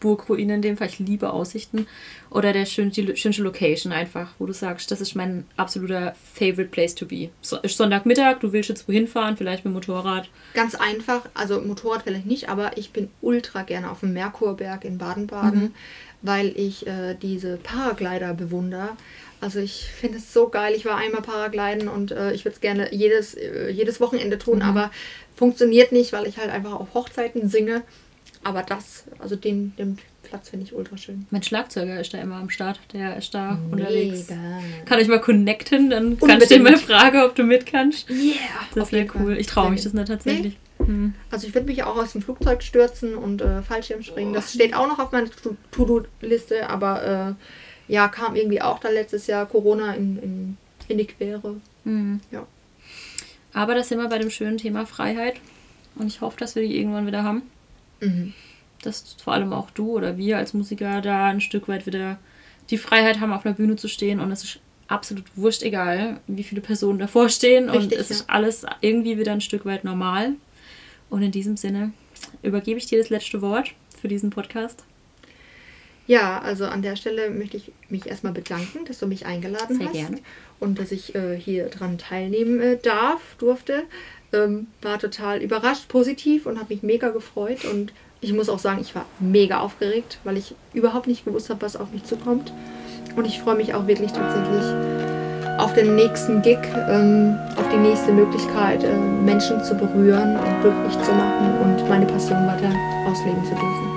Burgruine in dem Fall, ich liebe Aussichten. Oder der schön, die schönste Location einfach, wo du sagst, das ist mein absoluter favorite place to be. So, ist Sonntagmittag, du willst jetzt wohin fahren, vielleicht mit Motorrad. Ganz einfach, also Motorrad vielleicht nicht, aber ich bin ultra gerne auf dem Merkurberg in Baden-Baden, Mhm. weil ich äh, diese Paraglider bewundere. Also ich finde es so geil. Ich war einmal Paragliden und äh, ich würde es gerne jedes, äh, jedes Wochenende tun, Mhm. aber funktioniert nicht, weil ich halt einfach auf Hochzeiten singe. Aber das, also den, den Platz finde ich ultra schön. Mein Schlagzeuger ist da immer am Start, der ist da unterwegs. Mega. Kann ich mal connecten, dann kannst du ihn mal Unbedingt. fragen, ob du mit kannst. Yeah, Das wäre Fall. cool. Ich traue mich das nicht tatsächlich. Hm. Also ich würde mich auch aus dem Flugzeug stürzen und äh, Fallschirm springen. Das steht auch noch auf meiner To- To-Do-Liste, aber äh, ja, kam irgendwie auch da letztes Jahr Corona in, in, in die Quere. Hm. Ja. Aber da sind wir bei dem schönen Thema Freiheit. Und ich hoffe, dass wir die irgendwann wieder haben. Mhm. Dass vor allem auch du oder wir als Musiker da ein Stück weit wieder die Freiheit haben, auf einer Bühne zu stehen. Und es ist absolut wurscht egal, wie viele Personen davor stehen. und Richtig, es ja. ist alles irgendwie wieder ein Stück weit normal. Und in diesem Sinne übergebe ich dir das letzte Wort für diesen Podcast. Ja, also an der Stelle möchte ich mich erstmal bedanken, dass du mich eingeladen Sehr hast. gerne. Und dass ich äh, hier dran teilnehmen äh, darf, durfte. Ähm, war total überrascht, positiv und habe mich mega gefreut. Und ich muss auch sagen, ich war mega aufgeregt, weil ich überhaupt nicht gewusst habe, was auf mich zukommt. Und ich freue mich auch wirklich tatsächlich auf den nächsten Gig, ähm, auf die nächste Möglichkeit, äh, Menschen zu berühren und glücklich zu machen und meine Passion weiter ausleben zu dürfen.